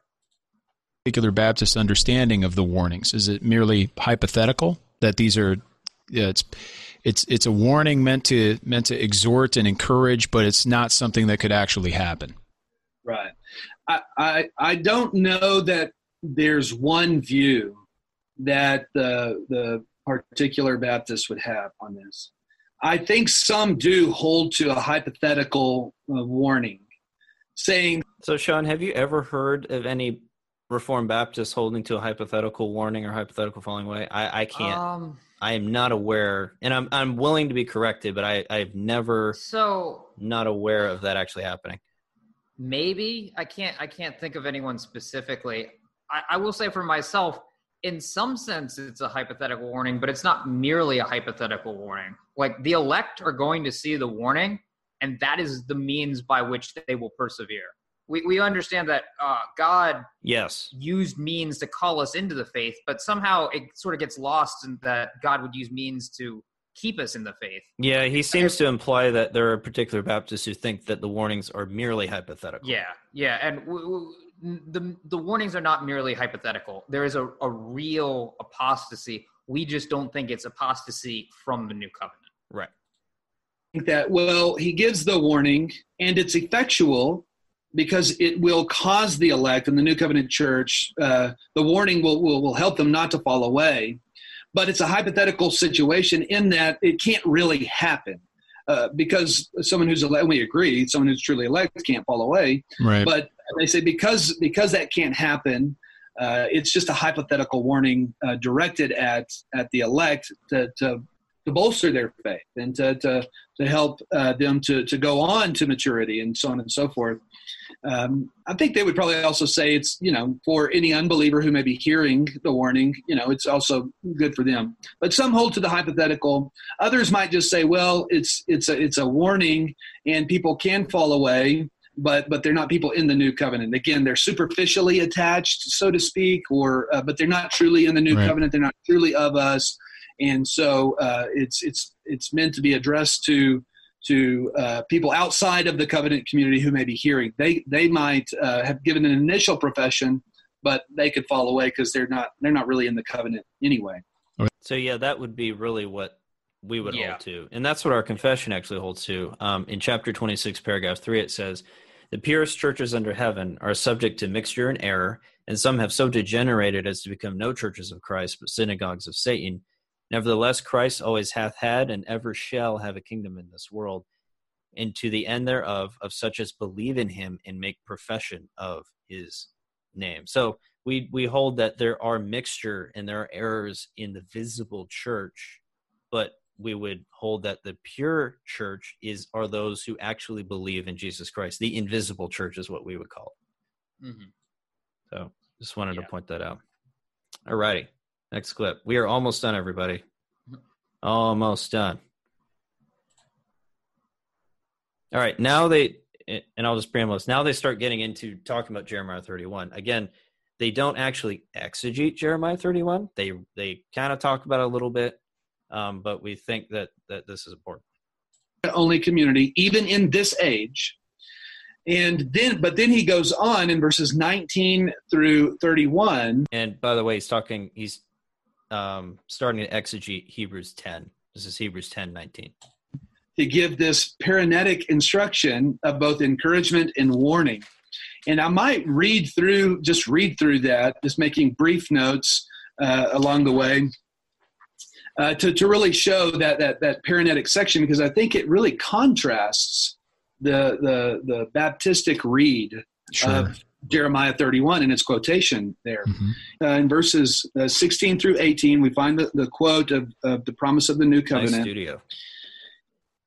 Particular Baptist understanding of the warnings is it merely hypothetical that these are? Yeah, it's it's it's a warning meant to meant to exhort and encourage, but it's not something that could actually happen. Right. I, I, don't know that there's one view that the the particular Baptist would have on this. I think some do hold to a hypothetical uh, warning, saying. So, Sean, have you ever heard of any Reformed Baptists holding to a hypothetical warning or hypothetical falling away? I, I can't. Um, I am not aware, and I'm I'm willing to be corrected, but I I've never so not aware of that actually happening. Maybe I can't I can't think of anyone specifically. I, I will say for myself, in some sense, it's a hypothetical warning, but it's not merely a hypothetical warning. Like the elect are going to see the warning, and that is the means by which they will persevere we, we understand that uh, God yes used means to call us into the faith, but somehow it sort of gets lost in that God would use means to keep us in the faith. Yeah, he seems to imply that there are particular Baptists who think that the warnings are merely hypothetical. Yeah, yeah, and w- w- the the warnings are not merely hypothetical. There is a, a real apostasy. We just don't think it's apostasy from the new covenant. Right. That well, he gives the warning, and it's effectual because it will cause the elect in the New Covenant Church, uh, the warning will, will, will help them not to fall away. But it's a hypothetical situation in that it can't really happen. Uh, because someone who's elect, we agree, someone who's truly elect can't fall away. Right. But they say because because that can't happen, uh, it's just a hypothetical warning uh, directed at at the elect to, to to bolster their faith and to to, to help uh, them to to go on to maturity and so on and so forth. Um, I think they would probably also say it's you know for any unbeliever who may be hearing the warning, you know, it's also good for them. But some hold to the hypothetical. Others might just say, well, it's it's a it's a warning, and people can fall away. But, but they're not people in the new covenant. Again, they're superficially attached, so to speak, or uh, but they're not truly in the new right. covenant. They're not truly of us and so uh, it's it's it's meant to be addressed to to uh, people outside of the covenant community who may be hearing. They they might uh, have given an initial profession, but they could fall away because they're not they're not really in the covenant anyway. So yeah, that would be really what we would yeah. hold to, and that's what our confession actually holds to. Um, in chapter twenty six, paragraph three, it says. The purest churches under heaven are subject to mixture and error, and some have so degenerated as to become no churches of Christ, but synagogues of Satan Nevertheless, Christ always hath had and ever shall have a kingdom in this world, and to the end thereof of such as believe in him and make profession of his name. So we we hold that there are mixture and there are errors in the visible church, but we would hold that the pure church is are those who actually believe in Jesus Christ. The invisible church is what we would call it. Mm-hmm. So just wanted yeah. to point that out. All righty. Next clip. We are almost done, everybody. Almost done. All right. Now they, and I'll just preamble this. Now they start getting into talking about Jeremiah 31. Again, they don't actually exegete Jeremiah 31. They they kind of talk about it a little bit, um, but we think that that this is important. Only community, even in this age, and then but then he goes on in verses 19 through 31 and by the way he's talking he's um, starting to exegete Hebrews 10. This is Hebrews 10 19. To give this paraenetic instruction of both encouragement and warning. And I might read through, just read through that, just making brief notes uh, along the way. Uh, to, to really show that, that that paraenetic section because I think it really contrasts the the the Baptistic read sure. of Jeremiah 31 in its quotation there. Mm-hmm. Uh, in verses uh, 16 through 18, we find the, the quote of, of the promise of the new covenant. Nice studio.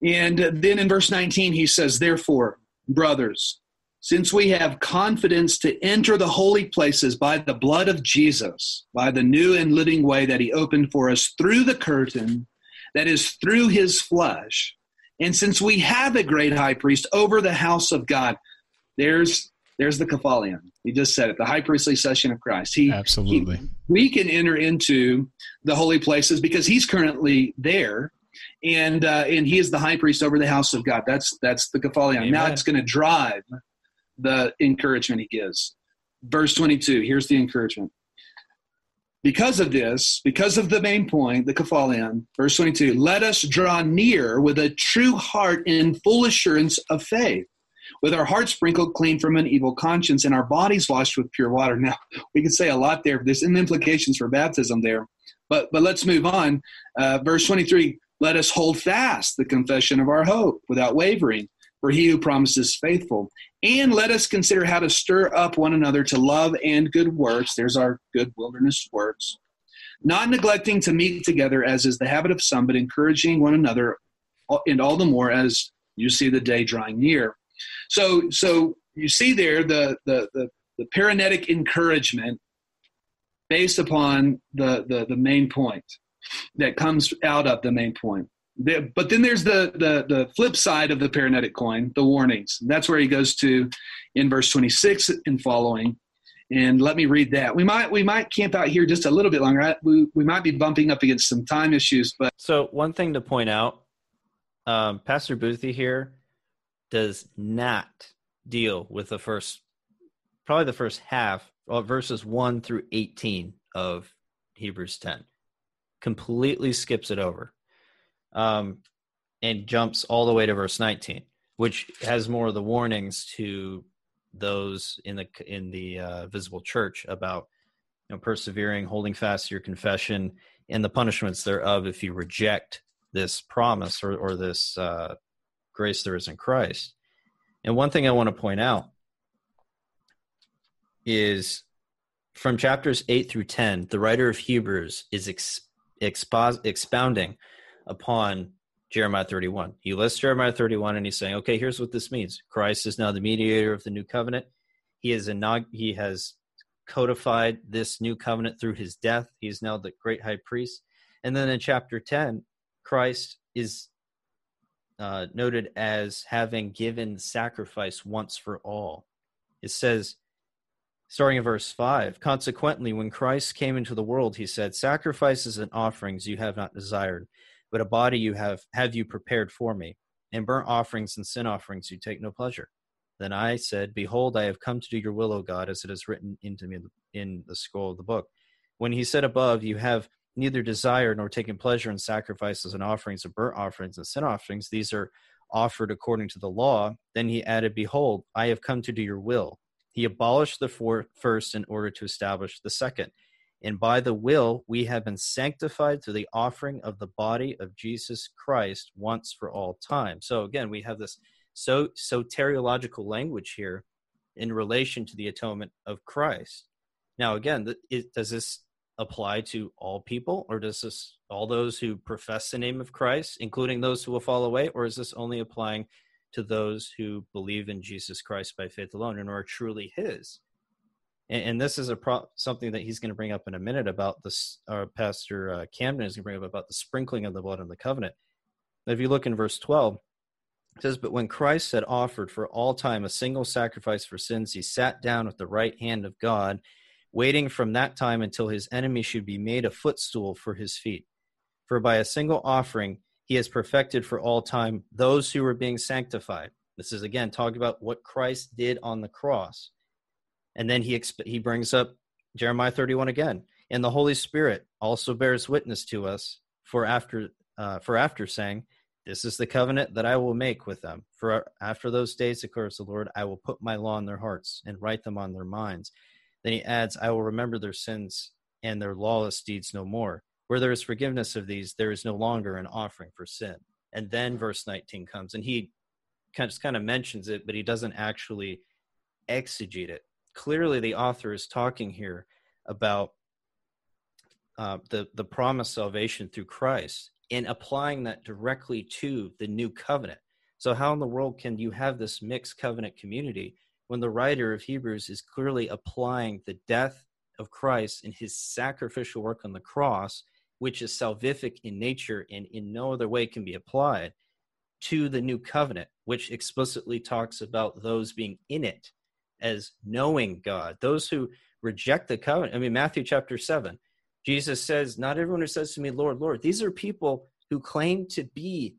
And then in verse 19, he says, Therefore, brothers, since we have confidence to enter the holy places by the blood of Jesus, by the new and living way that he opened for us through the curtain, that is, through his flesh, and since we have a great high priest over the house of God, there's there's the kephalion. He just said it, the high priestly session of Christ. He absolutely. He, we can enter into the holy places because he's currently there, and uh, and he is the high priest over the house of God. That's that's the kephalion. Amen. Now it's going to drive the encouragement he gives. Verse 22. Here's the encouragement. Because of this, because of the main point, the kephalion, verse 22, let us draw near with a true heart in full assurance of faith with our hearts sprinkled clean from an evil conscience and our bodies washed with pure water. Now, we could say a lot there. There's implications for baptism there. But, but let's move on. Uh, verse 23 Let us hold fast the confession of our hope without wavering, for he who promises faithful. And let us consider how to stir up one another to love and good works. There's our good wilderness works. Not neglecting to meet together, as is the habit of some, but encouraging one another, and all the more as you see the day drawing near. So, so you see there the the the, the paraenetic encouragement based upon the, the the main point that comes out of the main point. But then there's the, the the flip side of the paraenetic coin, the warnings. That's where he goes to in verse 26 and following. And let me read that. We might we might camp out here just a little bit longer. We we might be bumping up against some time issues, but so one thing to point out, um, Pastor Boothie here does not deal with the first, probably the first half, verses one through eighteen of Hebrews ten completely skips it over um, and jumps all the way to verse 19 which has more of the warnings to those in the in the uh, visible church about you know persevering holding fast to your confession and the punishments thereof if you reject this promise or, or this uh, grace there is in christ. And one thing i want to point out is from chapters 8 through 10 the writer of hebrews is expounding upon Jeremiah 31. He lists Jeremiah 31 and he's saying, okay, here's what this means. Christ is now the mediator of the new covenant. He is he has codified this new covenant through his death. He is now the great high priest. And then in chapter 10, Christ is uh, noted as having given sacrifice once for all. It says, Starting in verse 5 Consequently, when Christ came into the world, he said, Sacrifices and offerings you have not desired, but a body you have have you prepared for me. In burnt offerings and sin offerings you take no pleasure. Then I said, Behold, I have come to do your will, O God, as it is written into me in the scroll of the book. When he said above, You have neither desired nor taken pleasure in sacrifices and offerings of burnt offerings and sin offerings, these are offered according to the law. Then he added, Behold, I have come to do your will. He abolished the first in order to establish the second. And by the will, we have been sanctified through the offering of the body of Jesus Christ once for all time. So again, we have this so soteriological language here in relation to the atonement of Christ. Now, again, it, does this apply to all people, or does this all those who profess the name of Christ, including those who will fall away, or is this only applying to those who believe in Jesus Christ by faith alone and are truly His. And, and this is a pro- something that he's going to bring up in a minute about this. Our Pastor uh, Camden is going to bring up about the sprinkling of the blood of the covenant. If you look in verse twelve, it says, "But when Christ had offered for all time a single sacrifice for sins, he sat down at the right hand of God." waiting from that time until his enemy should be made a footstool for his feet. For by a single offering he has perfected for all time those who are being sanctified. This is again talking about what Christ did on the cross. And then he exp- he brings up Jeremiah 31 again. And the Holy Spirit also bears witness to us for after uh, for after saying, "This is the covenant that I will make with them. For after those days, declares the Lord, I will put my law in their hearts and write them on their minds." Then he adds, "I will remember their sins and their lawless deeds no more." Where there is forgiveness of these, there is no longer an offering for sin. And then verse 19 comes, and he just kind of mentions it, but he doesn't actually exegete it. Clearly, the author is talking here about uh, the the promised salvation through Christ and applying that directly to the new covenant. So, how in the world can you have this mixed covenant community when the writer of Hebrews is clearly applying the death of Christ and his sacrificial work on the cross which is salvific in nature and in no other way can be applied, to the new covenant, which explicitly talks about those being in it as knowing God. Those who reject the covenant. I mean, Matthew chapter 7, Jesus says, Not everyone who says to me, Lord, Lord, these are people who claim to be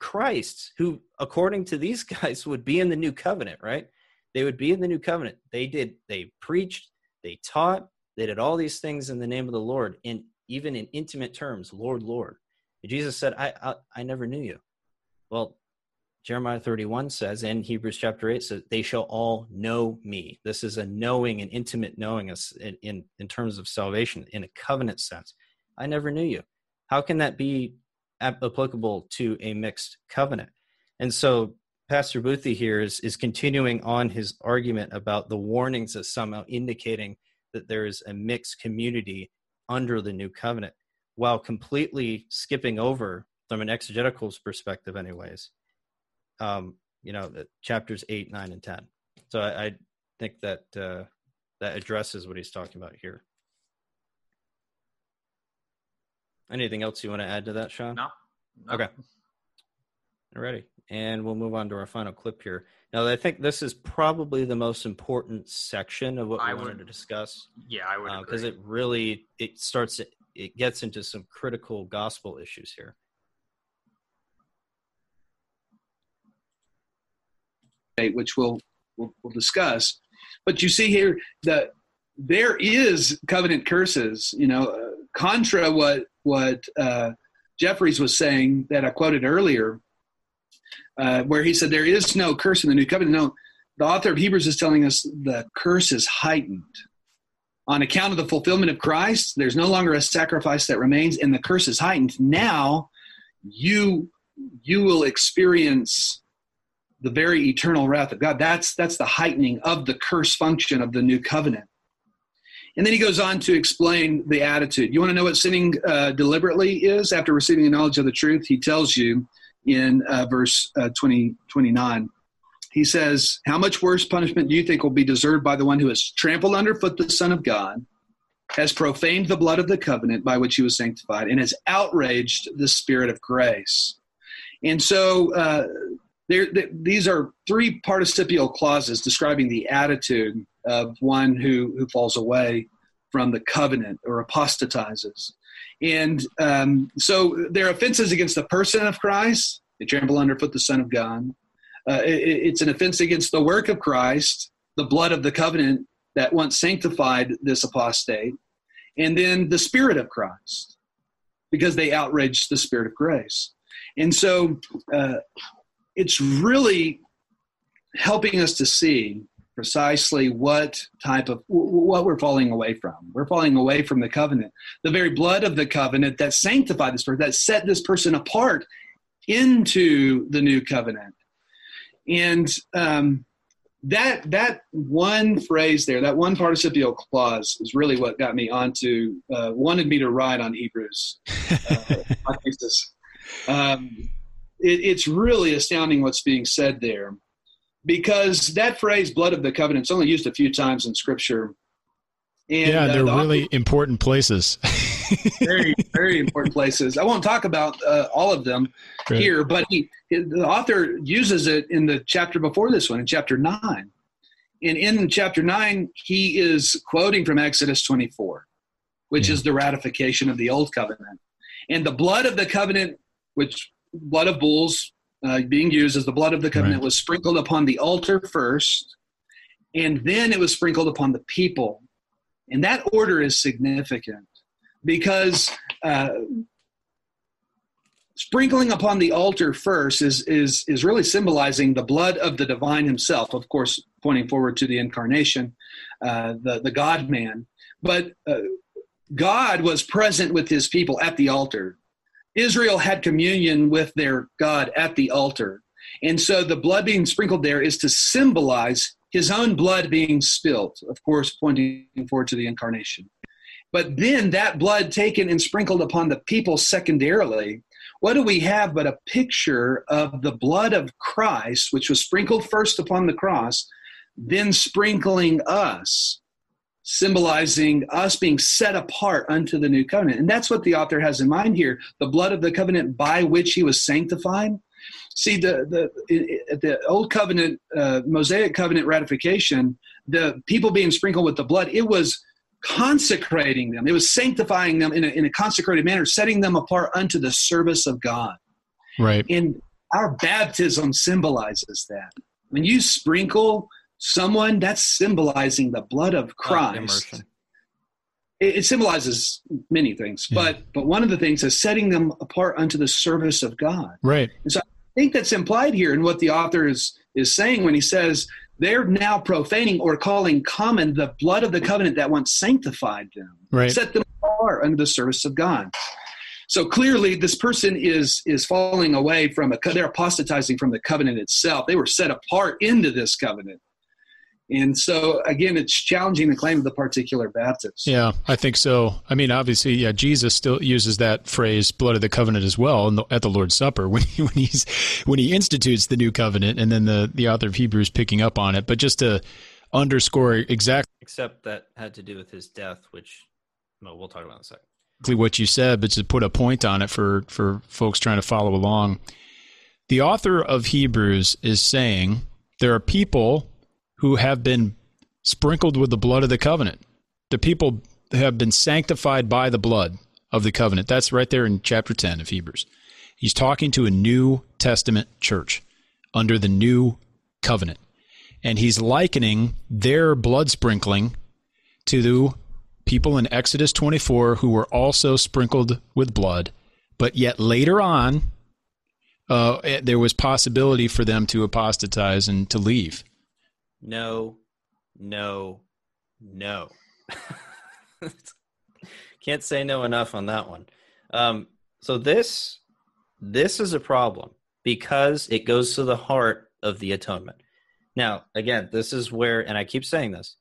Christ, who, according to these guys, would be in the new covenant, right? They would be in the new covenant. They did, they preached, they taught, they did all these things in the name of the Lord. And even in intimate terms, Lord, Lord. Jesus said, I, I, I never knew you. Well, Jeremiah 31 says, and Hebrews chapter 8 says, they shall all know me. This is a knowing and intimate knowing in, in, in terms of salvation, in a covenant sense. I never knew you. How can that be applicable to a mixed covenant? And so Pastor Boothie here is is continuing on his argument about the warnings as somehow indicating that there is a mixed community under the new covenant, while completely skipping over from an exegetical perspective, anyways. Um, you know, chapters eight, nine, and ten. So I, I think that uh, that addresses what he's talking about here. Anything else you want to add to that, Sean? No. no. Okay. Alrighty. And we'll move on to our final clip here. Now, I think this is probably the most important section of what we I wanted would- to discuss Yeah, I would because agree. it really it starts it gets into some critical gospel issues here. Which we'll, we'll we'll discuss. But you see here that there is covenant curses. You know, uh, contra what what uh, Jeffries was saying that I quoted earlier, uh, where he said there is no curse in the new covenant. No, the author of Hebrews is telling us the curse is heightened. On account of the fulfillment of Christ, there's no longer a sacrifice that remains, and the curse is heightened. Now, you you will experience the very eternal wrath of God. That's that's the heightening of the curse function of the new covenant. And then he goes on to explain the attitude. You want to know what sinning uh, deliberately is after receiving the knowledge of the truth? He tells you in uh, verse uh, 20, 29. He says, How much worse punishment do you think will be deserved by the one who has trampled underfoot the Son of God, has profaned the blood of the covenant by which he was sanctified, and has outraged the Spirit of grace? And so uh, there, th- these are three participial clauses describing the attitude of one who, who falls away from the covenant or apostatizes. And um, so they're offenses against the person of Christ. They trample underfoot the Son of God. Uh, it, it's an offense against the work of Christ, the blood of the covenant that once sanctified this apostate, and then the Spirit of Christ, because they outraged the Spirit of grace. And so uh, it's really helping us to see precisely what type of what we're falling away from. We're falling away from the covenant. The very blood of the covenant that sanctified this person that set this person apart into the new covenant. And um, that that one phrase there that one participial clause is really what got me onto uh, wanted me to write on hebrews uh, um, it, it's really astounding what's being said there because that phrase blood of the covenant is only used a few times in scripture and yeah, uh, they're the really important places. very very important places i won't talk about uh, all of them Right. here but he, the author uses it in the chapter before this one in chapter 9 and in chapter 9 he is quoting from exodus 24 which Yeah. is the ratification of the old covenant and the blood of the covenant which blood of bulls uh, being used as the blood of the covenant Right. was sprinkled upon the altar first and then it was sprinkled upon the people. And that order is significant because uh, sprinkling upon the altar first is is is really symbolizing the blood of the divine himself of course pointing forward to the incarnation uh, the the god man. But uh, god was present with his people at the altar israel had communion with their god at the altar. And so the blood being sprinkled there is to symbolize his own blood being spilt of course pointing forward to the incarnation. But then that blood taken and sprinkled upon the people secondarily, what do we have but a picture of the blood of Christ, which was sprinkled first upon the cross, then sprinkling us, symbolizing us being set apart unto the new covenant. And that's what the author has in mind here the blood of the covenant by which he was sanctified. See, the, the, the old covenant, uh, Mosaic covenant ratification, the people being sprinkled with the blood, it was consecrating them. It was sanctifying them in a, in a consecrated manner, setting them apart unto the service of God. right. And our baptism symbolizes that. When you sprinkle someone, that's symbolizing the blood of Christ. It, it symbolizes many things, Yeah. but but one of the things is setting them apart unto the service of God. Right. And So I think that's implied here in what the author is is saying when he says they're now profaning or calling common the blood of the covenant that once sanctified them Right. set them apart under the service of God. So clearly, this person is is falling away from a. They're apostatizing from the covenant itself. They were set apart into this covenant. And so again, it's challenging the claim of the particular Baptist. Yeah, I think so. I mean, obviously, yeah, Jesus still uses that phrase "blood of the covenant" as well the, at the Lord's Supper when he, when he's when he institutes the new covenant, and then the the author of Hebrews picking up on it. But just to underscore exactly, except that had to do with his death, which well, we'll talk about in a second. What you said, but to put a point on it for for folks trying to follow along, the author of Hebrews is saying there are people who have been sprinkled with the blood of the covenant. The people have been sanctified by the blood of the covenant. That's right there in chapter 10 of Hebrews. He's talking to a New Testament church under the new covenant. And he's likening their blood sprinkling to the people in Exodus 24 who were also sprinkled with blood, but yet later on, uh, there was possibility for them to apostatize and to leave no, no, no. Can't say no enough on that one. Um, so this this is a problem because it goes to the heart of the atonement. Now, again, this is where, and I keep saying this,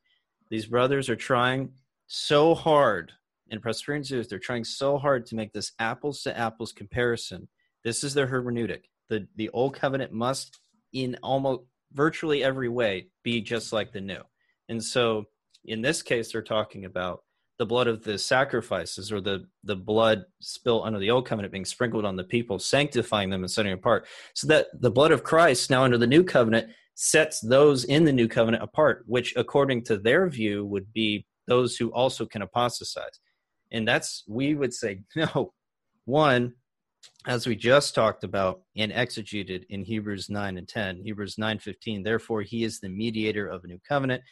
these brothers are trying so hard in Presbyterianism, they're trying so hard to make this apples to apples comparison. This is their hermeneutic. The the old covenant must in almost virtually every way be just like the new. And so in this case, they're talking about the blood of the sacrifices or the, the blood spilt under the old covenant being sprinkled on the people, sanctifying them and setting apart. So that the blood of Christ now under the new covenant sets those in the new covenant apart, which according to their view would be those who also can apostatize. And that's, we would say, no, one, as we just talked about and exegeted in Hebrews 9 and 10, Hebrews 9:15, therefore he is the mediator of a new covenant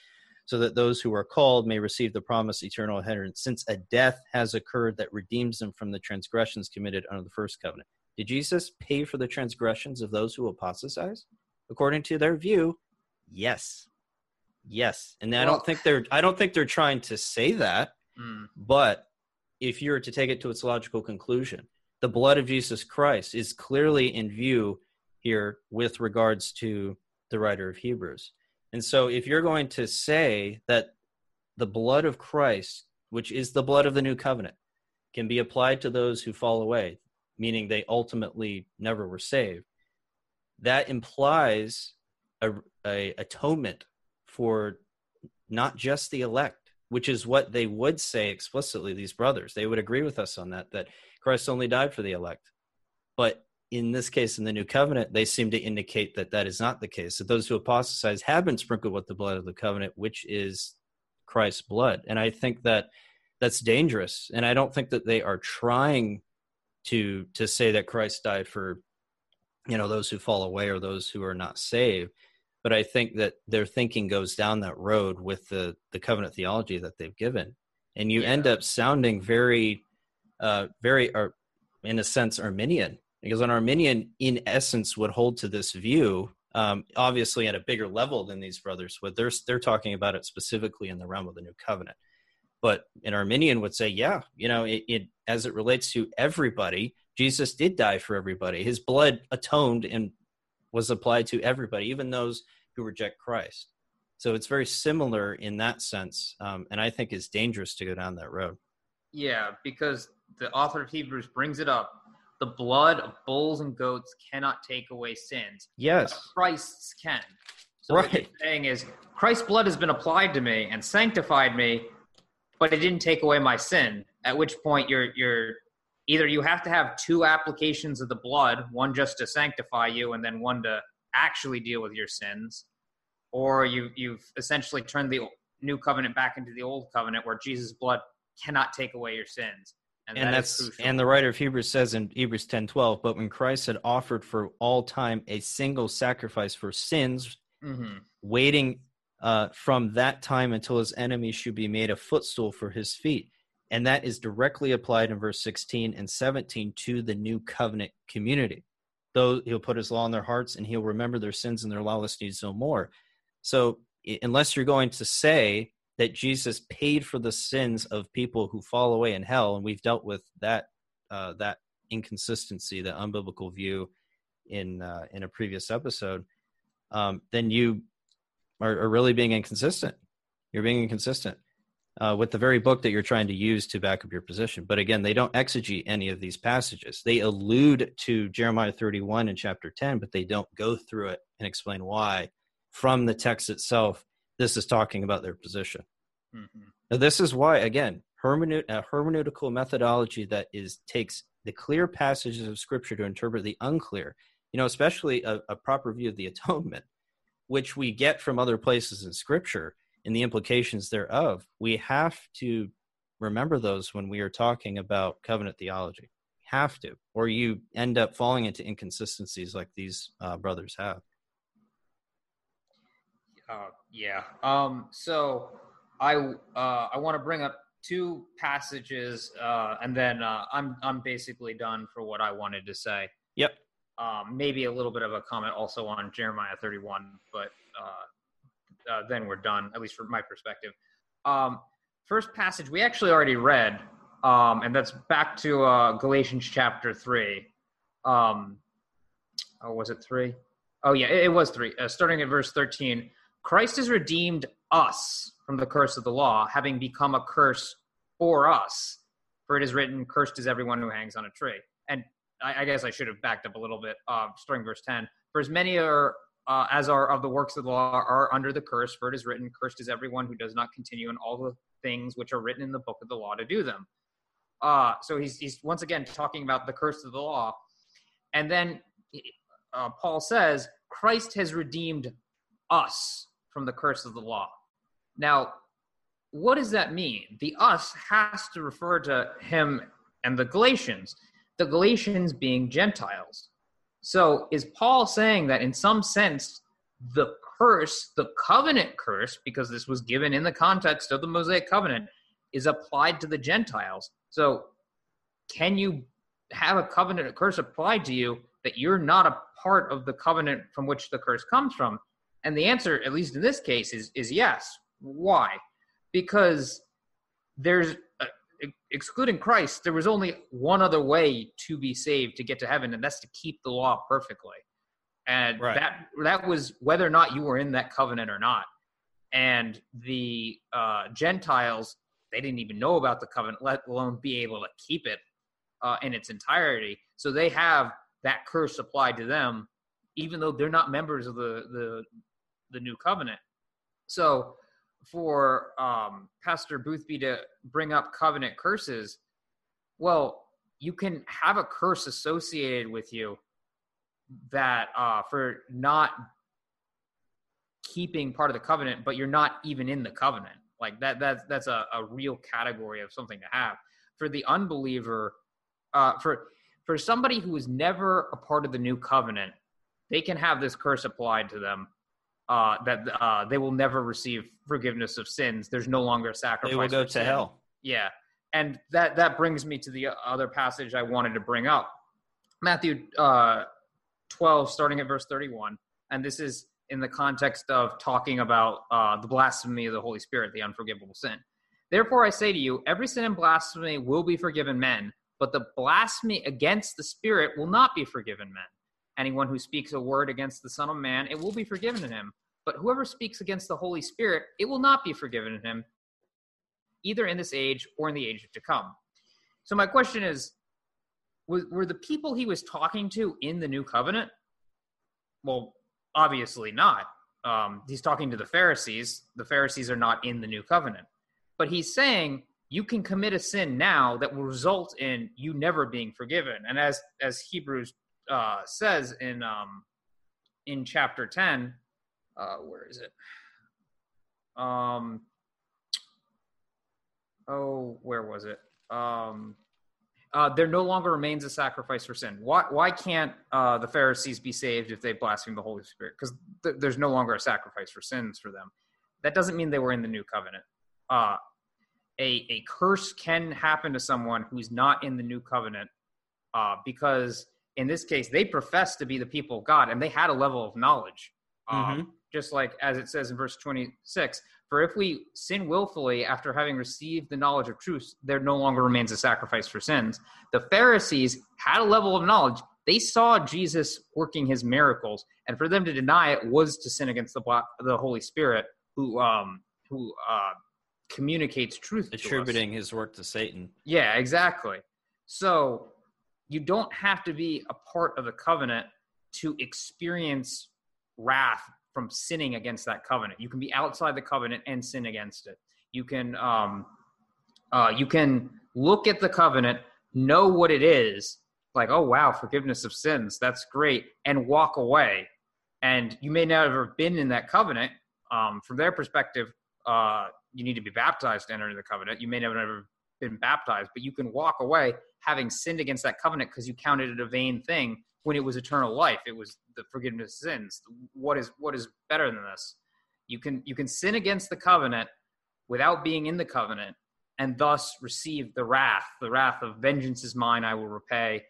so that those who are called may receive the promised eternal inheritance since a death has occurred that redeems them from the transgressions committed under the first covenant. Did Jesus pay for the transgressions of those who apostatize? According to their view, yes. Yes. And well, I don't think they're I don't think they're trying to say that, mm. but if you were to take it to its logical conclusion, the blood of Jesus Christ is clearly in view here with regards to the writer of Hebrews. And so, if you're going to say that the blood of Christ, which is the blood of the new covenant, can be applied to those who fall away, meaning they ultimately never were saved, that implies a, a atonement for not just the elect, which is what they would say explicitly. These brothers, they would agree with us on that. That Christ only died for the elect. But in this case, in the new covenant, they seem to indicate that that is not the case. That those who apostatize have been sprinkled with the blood of the covenant, which is Christ's blood. And I think that that's dangerous. And I don't think that they are trying to to say that Christ died for you know those who fall away or those who are not saved. But I think that their thinking goes down that road with the the covenant theology that they've given, and you yeah. end up sounding very uh, very, uh, in a sense, Arminian, because an Arminian, in essence, would hold to this view, um, obviously at a bigger level than these brothers would. They're they're talking about it specifically in the realm of the New Covenant, but an Arminian would say, yeah, you know, it, it as it relates to everybody, Jesus did die for everybody. His blood atoned and was applied to everybody, even those who reject Christ. So it's very similar in that sense, um, and I think it's dangerous to go down that road. Yeah, because the author of Hebrews brings it up. The blood of bulls and goats cannot take away sins. Yes. Christ's can. So right. what he's saying is Christ's blood has been applied to me and sanctified me, but it didn't take away my sin. At which point you're you're either you have to have two applications of the blood, one just to sanctify you and then one to actually deal with your sins, or you you've essentially turned the new covenant back into the old covenant where Jesus' blood cannot take away your sins. And, and that that's and the writer of Hebrews says in Hebrews 10 12, but when Christ had offered for all time a single sacrifice for sins, mm-hmm. waiting uh, from that time until his enemies should be made a footstool for his feet. And that is directly applied in verse 16 and 17 to the new covenant community. Though he'll put his law in their hearts and he'll remember their sins and their lawless deeds no more. So, unless you're going to say that Jesus paid for the sins of people who fall away in hell, and we've dealt with that uh, that inconsistency, the unbiblical view in uh, in a previous episode, um, then you are, are, really being inconsistent. You're being inconsistent uh, with the very book that you're trying to use to back up your position. But again, they don't exegete any of these passages. They allude to Jeremiah 31 in chapter 10, but they don't go through it and explain why from the text itself this is talking about their position. Mm-hmm. Now, this is why, again, hermeneut- a hermeneutical methodology that is takes the clear passages of Scripture to interpret the unclear. You know, especially a, a proper view of the atonement, which we get from other places in Scripture and the implications thereof. We have to remember those when we are talking about covenant theology. Have to, or you end up falling into inconsistencies like these uh, brothers have. Uh, yeah. Um, so I uh, I want to bring up two passages, uh, and then uh, I'm I'm basically done for what I wanted to say. Yep. Um, maybe a little bit of a comment also on Jeremiah 31, but uh, uh, then we're done, at least from my perspective. Um, first passage we actually already read, um, and that's back to uh, Galatians chapter three. Um, oh, was it three? Oh yeah, it, it was three. Uh, starting at verse 13. Christ has redeemed us from the curse of the law, having become a curse for us. For it is written, Cursed is everyone who hangs on a tree. And I, I guess I should have backed up a little bit, uh, starting verse 10. For as many are uh, as are of the works of the law are under the curse, for it is written, Cursed is everyone who does not continue in all the things which are written in the book of the law to do them. Uh, so he's, he's once again talking about the curse of the law. And then uh, Paul says, Christ has redeemed us from the curse of the law. Now, what does that mean? The us has to refer to him and the Galatians, the Galatians being Gentiles. So is Paul saying that in some sense, the curse, the covenant curse, because this was given in the context of the Mosaic covenant, is applied to the Gentiles? So can you have a covenant a curse applied to you that you're not a part of the covenant from which the curse comes from? And the answer, at least in this case, is is yes. Why? Because there's uh, excluding Christ, there was only one other way to be saved to get to heaven, and that's to keep the law perfectly. And right. that that was whether or not you were in that covenant or not. And the uh, Gentiles, they didn't even know about the covenant, let alone be able to keep it uh, in its entirety. So they have that curse applied to them, even though they're not members of the the the new covenant. So for um, Pastor Boothby to bring up covenant curses, well, you can have a curse associated with you that uh, for not keeping part of the covenant, but you're not even in the covenant. Like that, that's that's a, a real category of something to have. For the unbeliever, uh, for for somebody who is never a part of the new covenant, they can have this curse applied to them uh, that uh, they will never receive forgiveness of sins. There's no longer a sacrifice. They will go to sin. hell. Yeah, and that that brings me to the other passage I wanted to bring up, Matthew uh, 12, starting at verse 31, and this is in the context of talking about uh, the blasphemy of the Holy Spirit, the unforgivable sin. Therefore, I say to you, every sin and blasphemy will be forgiven men, but the blasphemy against the Spirit will not be forgiven men. Anyone who speaks a word against the Son of Man, it will be forgiven to him. But whoever speaks against the Holy Spirit, it will not be forgiven him, either in this age or in the age to come. So, my question is were the people he was talking to in the new covenant? Well, obviously not. Um, he's talking to the Pharisees. The Pharisees are not in the new covenant. But he's saying you can commit a sin now that will result in you never being forgiven. And as as Hebrews uh, says in um, in chapter ten, uh, where is it? Um, oh, where was it? Um, uh, there no longer remains a sacrifice for sin. Why, why can't uh, the Pharisees be saved if they blaspheme the Holy Spirit? Because th- there's no longer a sacrifice for sins for them. That doesn't mean they were in the new covenant. Uh, a, a curse can happen to someone who's not in the new covenant uh, because in this case, they profess to be the people of God and they had a level of knowledge. Um, mm-hmm. Just like as it says in verse 26 For if we sin willfully after having received the knowledge of truth, there no longer remains a sacrifice for sins. The Pharisees had a level of knowledge. They saw Jesus working his miracles, and for them to deny it was to sin against the, the Holy Spirit, who um, who uh, communicates truth, attributing his work to Satan. Yeah, exactly. So you don't have to be a part of the covenant to experience wrath from sinning against that covenant. You can be outside the covenant and sin against it. You can um, uh, you can look at the covenant, know what it is, like oh wow, forgiveness of sins, that's great, and walk away. And you may never have been in that covenant. Um, from their perspective, uh, you need to be baptized to enter the covenant. You may never have been baptized, but you can walk away having sinned against that covenant because you counted it a vain thing when it was eternal life. It was the forgiveness of sins. What is what is better than this? You can you can sin against the covenant without being in the covenant and thus receive the wrath. The wrath of vengeance is mine, I will repay.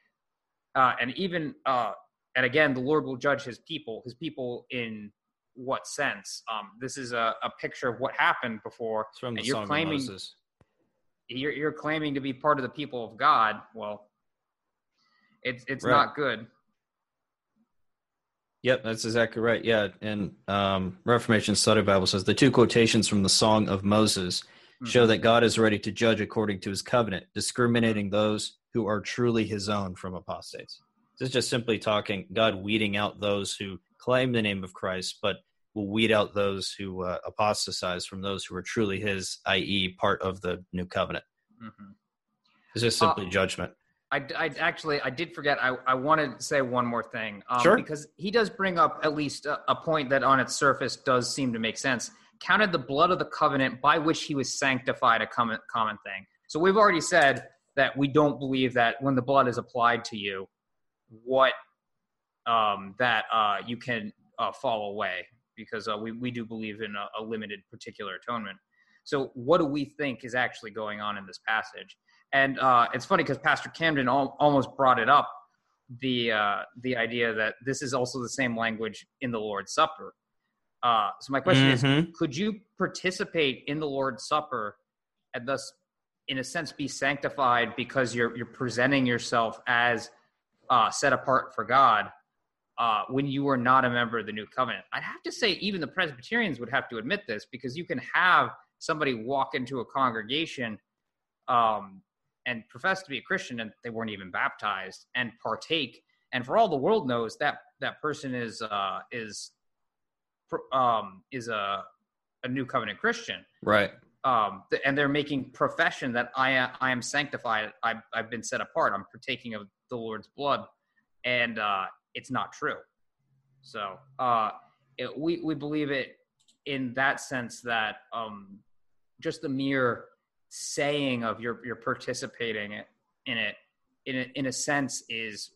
Uh, and even uh, and again, the Lord will judge His people. His people in what sense? Um, this is a, a picture of what happened before. It's from the you're Song claiming, of Moses. You're, you're claiming to be part of the people of God. Well, it's it's right. not good. Yep, that's exactly right. Yeah, and um, Reformation Study Bible says the two quotations from the Song of Moses mm-hmm. show that God is ready to judge according to His covenant, discriminating those who are truly His own from apostates. This is just simply talking God weeding out those who claim the name of Christ, but will weed out those who uh, apostatize from those who are truly His, i.e., part of the new covenant. Mm-hmm. It's just simply uh, judgment. I, I actually I did forget. I, I wanted to say one more thing. Um, sure. Because he does bring up at least a, a, point that on its surface does seem to make sense. Counted the blood of the covenant by which he was sanctified a common common thing. So we've already said that we don't believe that when the blood is applied to you, what um, that uh, you can uh, fall away because uh, we we do believe in a, a limited particular atonement. So what do we think is actually going on in this passage? And uh, it's funny because Pastor Camden al- almost brought it up the uh, the idea that this is also the same language in the Lord's Supper. Uh, so my question mm-hmm. is, could you participate in the Lord's Supper and thus, in a sense, be sanctified because you're you're presenting yourself as uh, set apart for God uh, when you are not a member of the New Covenant? I'd have to say even the Presbyterians would have to admit this because you can have somebody walk into a congregation um, and profess to be a Christian and they weren't even baptized and partake. And for all the world knows that that person is uh, is um, is a a new covenant Christian, right? Um, and they're making profession that I I am sanctified. I've I've been set apart. I'm partaking of the Lord's blood, and uh, it's not true. So uh, it, we we believe it in that sense that um, just the mere saying of you're you're participating in it in a, in a sense is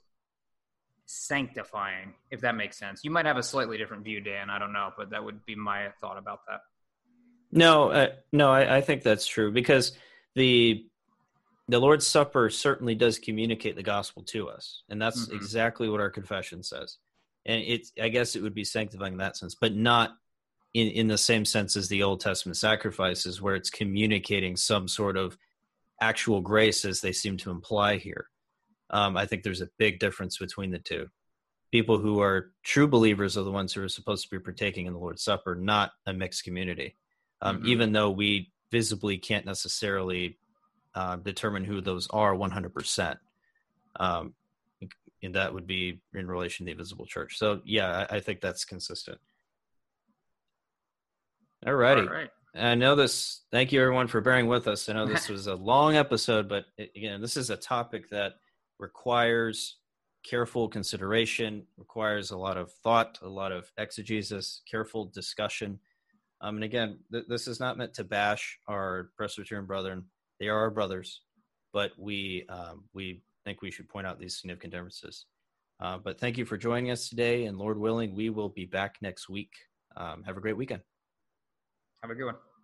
sanctifying if that makes sense. You might have a slightly different view dan. I don't know but that would be my thought about that. No uh, no I, I think that's true because the the lord's supper certainly does communicate the gospel to us and that's mm-hmm. exactly what our confession says. And it's i guess it would be sanctifying in that sense but not in, in the same sense as the Old Testament sacrifices, where it's communicating some sort of actual grace, as they seem to imply here. Um, I think there's a big difference between the two. People who are true believers are the ones who are supposed to be partaking in the Lord's Supper, not a mixed community. Um, mm-hmm. Even though we visibly can't necessarily uh, determine who those are 100%. Um, and that would be in relation to the visible church. So, yeah, I, I think that's consistent. All righty. All right. I know this. Thank you, everyone, for bearing with us. I know this was a long episode, but again, this is a topic that requires careful consideration, requires a lot of thought, a lot of exegesis, careful discussion. Um, and again, th- this is not meant to bash our Presbyterian brethren. They are our brothers, but we um, we think we should point out these significant differences. Uh, but thank you for joining us today, and Lord willing, we will be back next week. Um, have a great weekend. Have a good one.